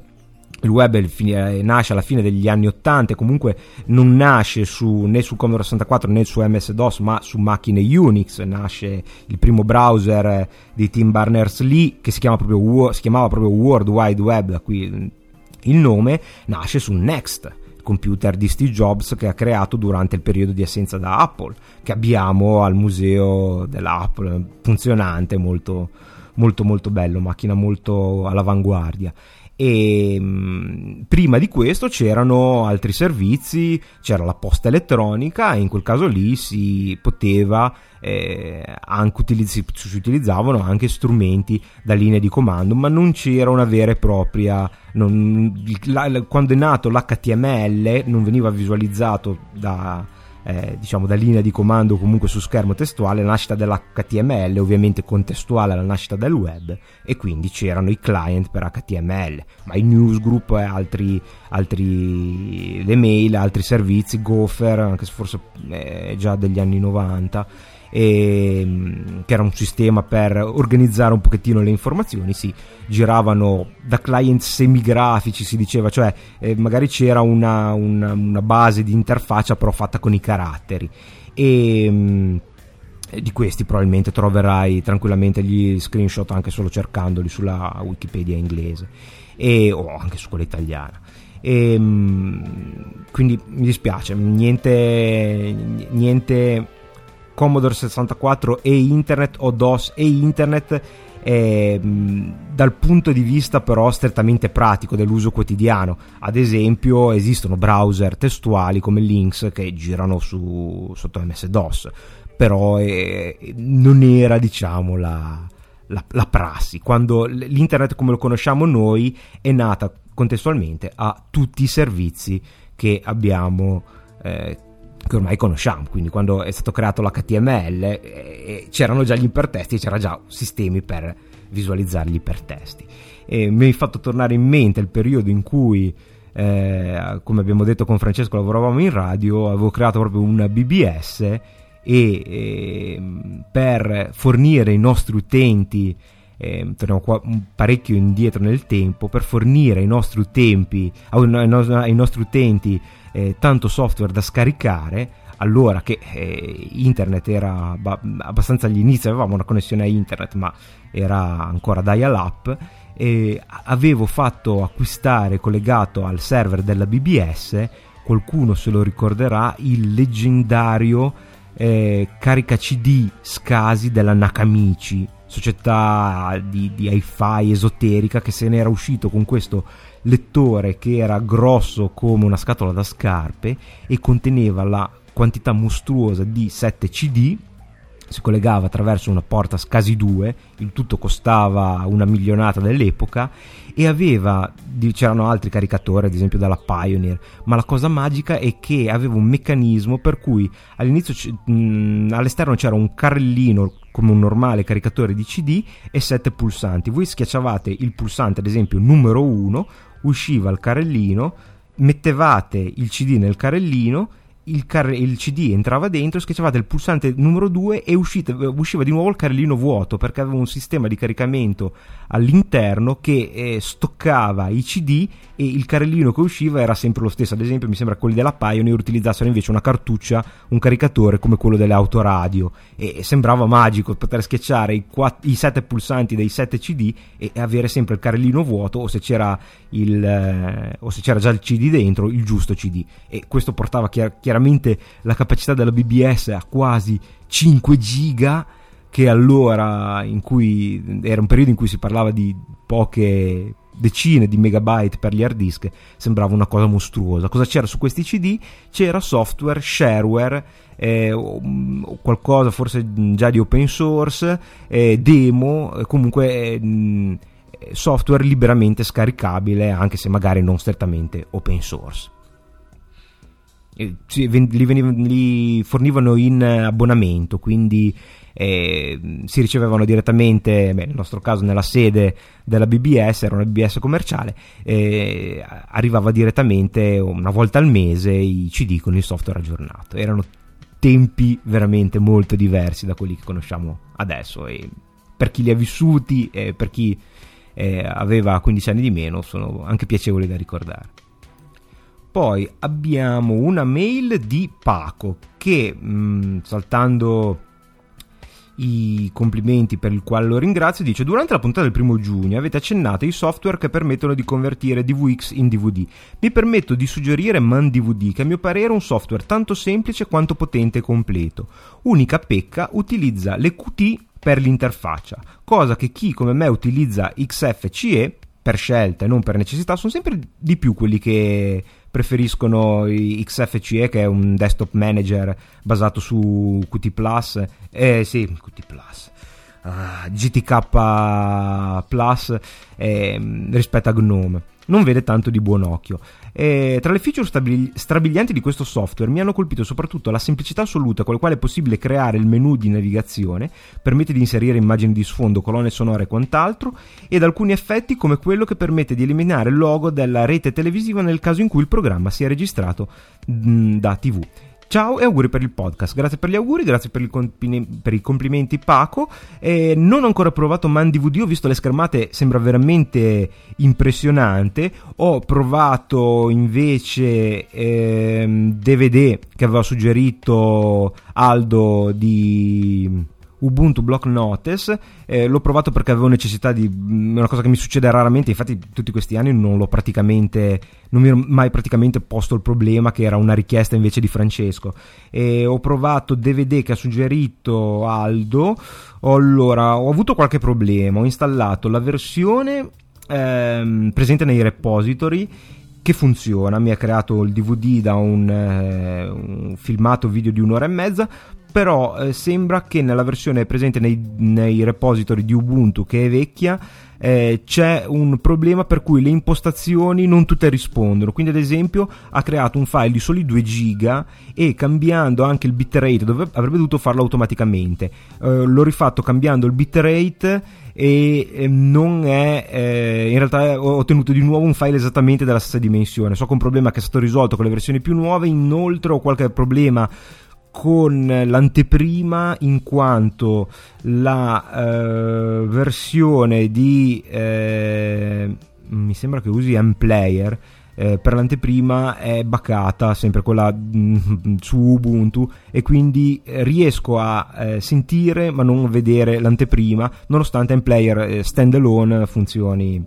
Il web eh, nasce alla fine degli anni 80 e comunque non nasce su, né su Commodore 64 né su MS-DOS ma su macchine Unix. Nasce il primo browser di Tim Berners-Lee che si, proprio, si chiamava proprio World Wide Web da qui il nome nasce su Next computer di Steve Jobs che ha creato durante il periodo di assenza da Apple che abbiamo al museo dell'Apple funzionante molto molto molto bello macchina molto all'avanguardia. E mm, prima di questo c'erano altri servizi, c'era la posta elettronica e in quel caso lì si poteva eh, anche utilizz- si utilizzavano anche strumenti da linea di comando, ma non c'era una vera e propria non, la, quando è nato l'HTML non veniva visualizzato da eh, diciamo da linea di comando comunque su schermo testuale, la nascita dell'HTML ovviamente contestuale alla nascita del web e quindi c'erano i client per HTML, ma i newsgroup e altri, altri le mail, altri servizi, Gopher, anche se forse è già degli anni 90 e, ehm, che era un sistema per organizzare un pochettino le informazioni, si giravano da client semigrafici, si diceva, cioè eh, magari c'era una, una, una, base di interfaccia però fatta con i caratteri e ehm, di questi probabilmente troverai tranquillamente gli screenshot anche solo cercandoli sulla Wikipedia inglese e, o anche su quella italiana. E, ehm, quindi mi dispiace, niente, niente Commodore 64 e Internet o DOS e Internet eh, dal punto di vista però strettamente pratico dell'uso quotidiano. Ad esempio esistono browser testuali come Lynx che girano su, sotto MS-DOS, però eh, non era diciamo la, la, la prassi. Quando l'internet come lo conosciamo noi è nata contestualmente a tutti i servizi che abbiamo eh, che ormai conosciamo, quindi quando è stato creato l'HTML eh, c'erano già gli ipertesti e c'era già sistemi per visualizzare gli ipertesti. E mi hai fatto tornare in mente il periodo in cui, eh, come abbiamo detto con Francesco, lavoravamo in radio, avevo creato proprio una BBS e eh, per fornire i nostri utenti eh, torniamo qua parecchio indietro nel tempo, per fornire ai nostri utenti, ai nostri utenti eh, tanto software da scaricare, allora che eh, internet era ba- abbastanza agli inizi, avevamo una connessione a internet ma era ancora dial-up, e avevo fatto acquistare collegato al server della BBS, qualcuno se lo ricorderà, il leggendario eh, carica CD Scasi della Nakamichi, società di, di hi-fi esoterica che se ne era uscito con questo lettore che era grosso come una scatola da scarpe e conteneva la quantità mostruosa di 7 CD si collegava attraverso una porta SCSI 2, il tutto costava una milionata dell'epoca e aveva, c'erano altri caricatori ad esempio dalla Pioneer, ma la cosa magica è che aveva un meccanismo per cui all'inizio all'esterno c'era un carrellino come un normale caricatore di CD e sette pulsanti, voi schiacciavate il pulsante ad esempio numero 1, usciva il carrellino, mettevate il CD nel carrellino il, car- il, CD entrava dentro, schiacciavate il pulsante numero 2 e uscite, usciva di nuovo il carrellino vuoto perché aveva un sistema di caricamento all'interno che eh, stoccava i CD e il carrellino che usciva era sempre lo stesso. Ad esempio, mi sembra quelli della Pioneer utilizzassero invece una cartuccia, un caricatore come quello delle autoradio e sembrava magico poter schiacciare i, quatt- i 7 pulsanti dei 7 CD e avere sempre il carrellino vuoto o se c'era, il, eh, o se c'era già il CD dentro, il giusto CD. E questo portava chiar- chiaramente la capacità della BBS a quasi 5 giga che allora in cui era un periodo in cui si parlava di poche decine di megabyte per gli hard disk sembrava una cosa mostruosa. Cosa c'era su questi cd c'era software shareware eh, qualcosa forse già di open source eh, demo comunque eh, software liberamente scaricabile anche se magari non strettamente open source li, li, fornivano in abbonamento, quindi eh, si ricevevano direttamente, beh, nel nostro caso nella sede della BBS, era una BBS commerciale, eh, arrivava direttamente una volta al mese i CD con il software aggiornato. Erano tempi veramente molto diversi da quelli che conosciamo adesso e per chi li ha vissuti e per chi eh, aveva 15 anni di meno, sono anche piacevoli da ricordare. Poi abbiamo una mail di Paco che, mh, mm, saltando i complimenti per il quale lo ringrazio, dice durante la puntata del primo giugno avete accennato ai software che permettono di convertire DVX in DVD. Mi permetto di suggerire ManDVD che a mio parere è un software tanto semplice quanto potente e completo. Unica pecca, utilizza le Qt per l'interfaccia, cosa che chi come me utilizza XFCE per scelta e non per necessità sono sempre di più quelli che preferiscono XFCE che è un desktop manager basato su Qt Plus. Eh sì Qt Plus. Uh, ah, GTK Plus eh, rispetto a GNOME. Non vede tanto di buon occhio. E tra le feature stabili- strabilianti di questo software mi hanno colpito soprattutto la semplicità assoluta con la quale è possibile creare il menu di navigazione, permette di inserire immagini di sfondo, colonne sonore e quant'altro, ed alcuni effetti come quello che permette di eliminare il logo della rete televisiva nel caso in cui il programma sia registrato mh, da TV. Ciao e auguri per il podcast. Grazie per gli auguri, grazie per, compli- per i complimenti Paco. Eh, non ho ancora provato Man DVD, ho visto le schermate, sembra veramente impressionante. Ho provato invece ehm, DVD che aveva suggerito Aldo di Ubuntu Block Notice, eh, l'ho provato perché avevo necessità di mm, una cosa che mi succede raramente, infatti tutti questi anni non l'ho praticamente non mi ero mai praticamente posto il problema che era una richiesta invece di Francesco. E ho provato DVD che ha suggerito Aldo, allora ho avuto qualche problema, ho installato la versione ehm, presente nei repository che funziona, mi ha creato il DVD da un, eh, un filmato video di un'ora e mezza, però eh, sembra che nella versione presente nei, nei, repository di Ubuntu che è vecchia eh, c'è un problema per cui le impostazioni non tutte rispondono. Quindi ad esempio ha creato un file di soli 2 giga e cambiando anche il bitrate dove avrebbe dovuto farlo automaticamente. Eh, l'ho rifatto cambiando il bitrate e eh, non è eh, in realtà ho ottenuto di nuovo un file esattamente della stessa dimensione. So che è un problema che è stato risolto con le versioni più nuove inoltre ho qualche problema con l'anteprima in quanto la eh, versione di eh, mi sembra che usi Mplayer eh, per l'anteprima è baccata sempre quella mm, su Ubuntu e quindi riesco a eh, sentire ma non vedere l'anteprima nonostante Mplayer eh, standalone funzioni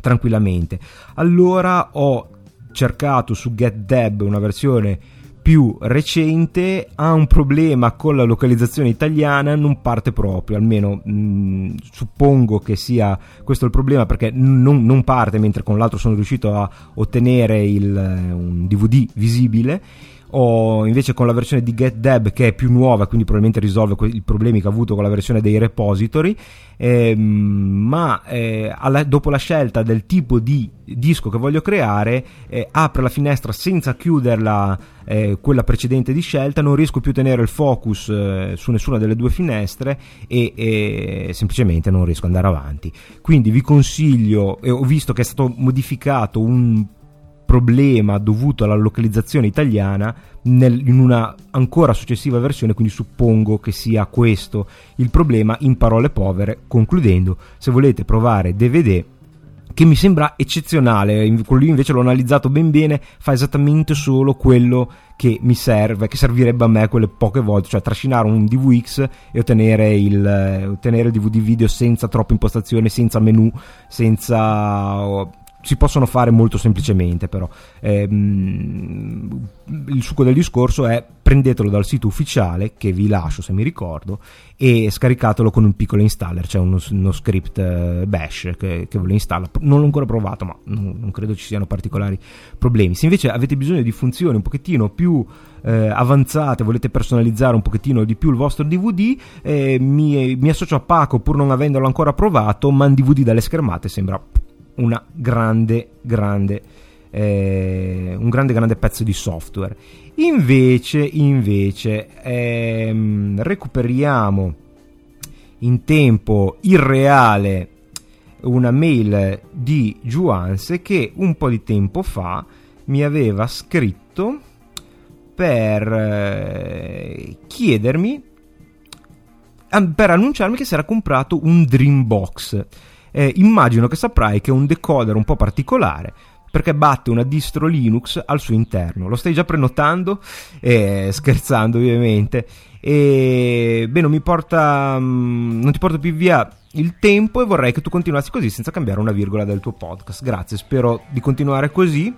tranquillamente. Allora ho cercato su GetDeb una versione più recente ha un problema con la localizzazione italiana, non parte proprio, almeno mh, mm, suppongo che sia questo il problema perché non, non, parte mentre con l'altro sono riuscito a ottenere il, un DVD visibile o invece con la versione di GetDeb che è più nuova quindi probabilmente risolve i problemi che ha avuto con la versione dei repository eh, ma eh, alla, dopo la scelta del tipo di disco che voglio creare eh, apre la finestra senza chiuderla eh, quella precedente di scelta non riesco più a tenere il focus eh, su nessuna delle due finestre e, e, semplicemente non riesco ad andare avanti. Quindi vi consiglio ho visto che è stato modificato un problema dovuto alla localizzazione italiana nel, in una ancora successiva versione, quindi suppongo che sia questo il problema in parole povere. Concludendo, se volete provare DVD che mi sembra eccezionale, quello invece l'ho analizzato ben bene, fa esattamente solo quello che mi serve, che servirebbe a me quelle poche volte, cioè trascinare un DVX e ottenere il, ottenere il DVD video senza troppe impostazioni, senza menu, senza si possono fare molto semplicemente però. Eh, il succo del discorso è prendetelo dal sito ufficiale che vi lascio se mi ricordo e scaricatelo con un piccolo installer c'è uno, uno script eh, bash che, che, ve lo installa non l'ho ancora provato ma non, non, credo ci siano particolari problemi. Se invece avete bisogno di funzioni un pochettino più eh, avanzate volete personalizzare un pochettino di più il vostro DVD eh, mi, mi associo a Paco pur non avendolo ancora provato ma un DVD dalle schermate sembra una grande, grande, eh, un grande, grande pezzo di software. Invece, invece, ehm, recuperiamo in tempo irreale una mail di Juanse che un po' di tempo fa mi aveva scritto per eh, chiedermi per annunciarmi che si era comprato un Dreambox eh, immagino che saprai che è un decoder un po' particolare perché batte una distro Linux al suo interno. Lo stai già prenotando? Eh, scherzando ovviamente. E beh, non mi porta. Mm, non ti porto più via il tempo e vorrei che tu continuassi così senza cambiare una virgola del tuo podcast. Grazie, spero di continuare così.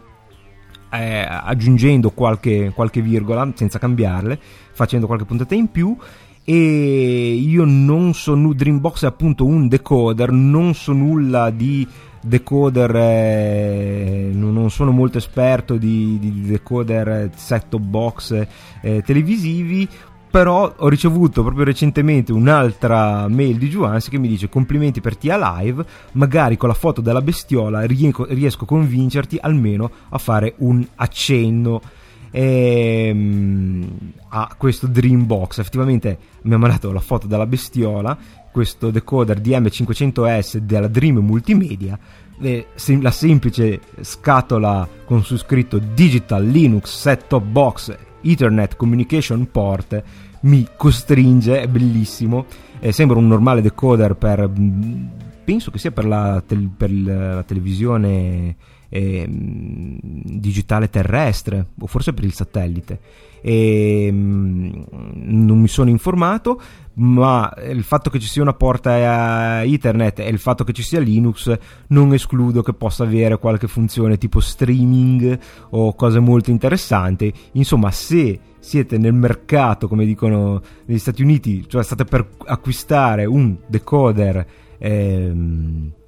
Eh, aggiungendo qualche, qualche virgola senza cambiarle, facendo qualche puntata in più e io non so Dreambox è appunto un decoder non so nulla di decoder eh, non sono molto esperto di, di decoder set top box eh, televisivi però ho ricevuto proprio recentemente un'altra mail di Juans che mi dice complimenti per Tia Live, magari con la foto della bestiola riesco a convincerti almeno a fare un accenno. Ehm, a questo Dreambox. Effettivamente mi ha mandato la foto della bestiola, questo decoder DM500S della Dream Multimedia, la semplice scatola con su scritto Digital Linux Set Top Box Ethernet Communication Port mi costringe, è bellissimo, eh, sembra un normale decoder per, mm, penso che sia per la, tel- per la televisione eh, digitale terrestre o forse per il satellite. E, mh, non mi sono informato, ma il fatto che ci sia una porta Ethernet e il fatto che ci sia Linux non escludo che possa avere qualche funzione tipo streaming o cose molto interessanti. Insomma, se siete nel mercato, come dicono negli Stati Uniti, cioè state per acquistare un decoder ehm, eh,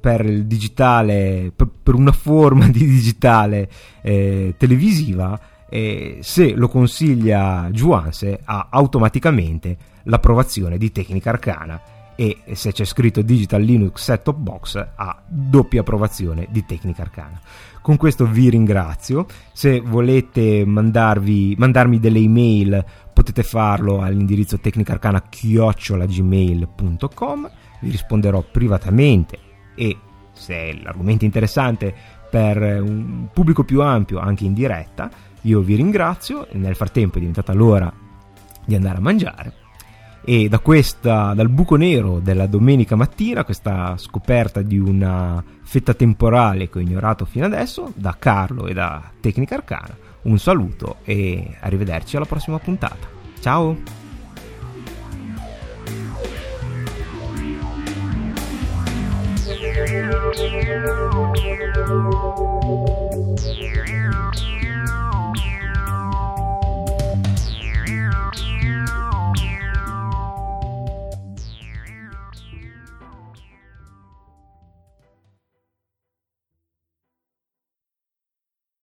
per il digitale, per, per, una forma di digitale eh, televisiva, eh, se lo consiglia Juanse ha automaticamente l'approvazione di Tecnica Arcana e se c'è scritto Digital Linux Set Top Box ha doppia approvazione di Tecnica Arcana. Con questo vi ringrazio. Se volete mandarvi, mandarmi delle email potete farlo all'indirizzo tecnicarcana-gmail.com vi risponderò privatamente e se l'argomento è interessante per un pubblico più ampio anche in diretta io vi ringrazio nel frattempo è diventata l'ora di andare a mangiare e da questa, dal buco nero della domenica mattina, questa scoperta di una fetta temporale che ho ignorato fino adesso, da Carlo e da Tecnica Arcana, un saluto e arrivederci alla prossima puntata. Ciao! you.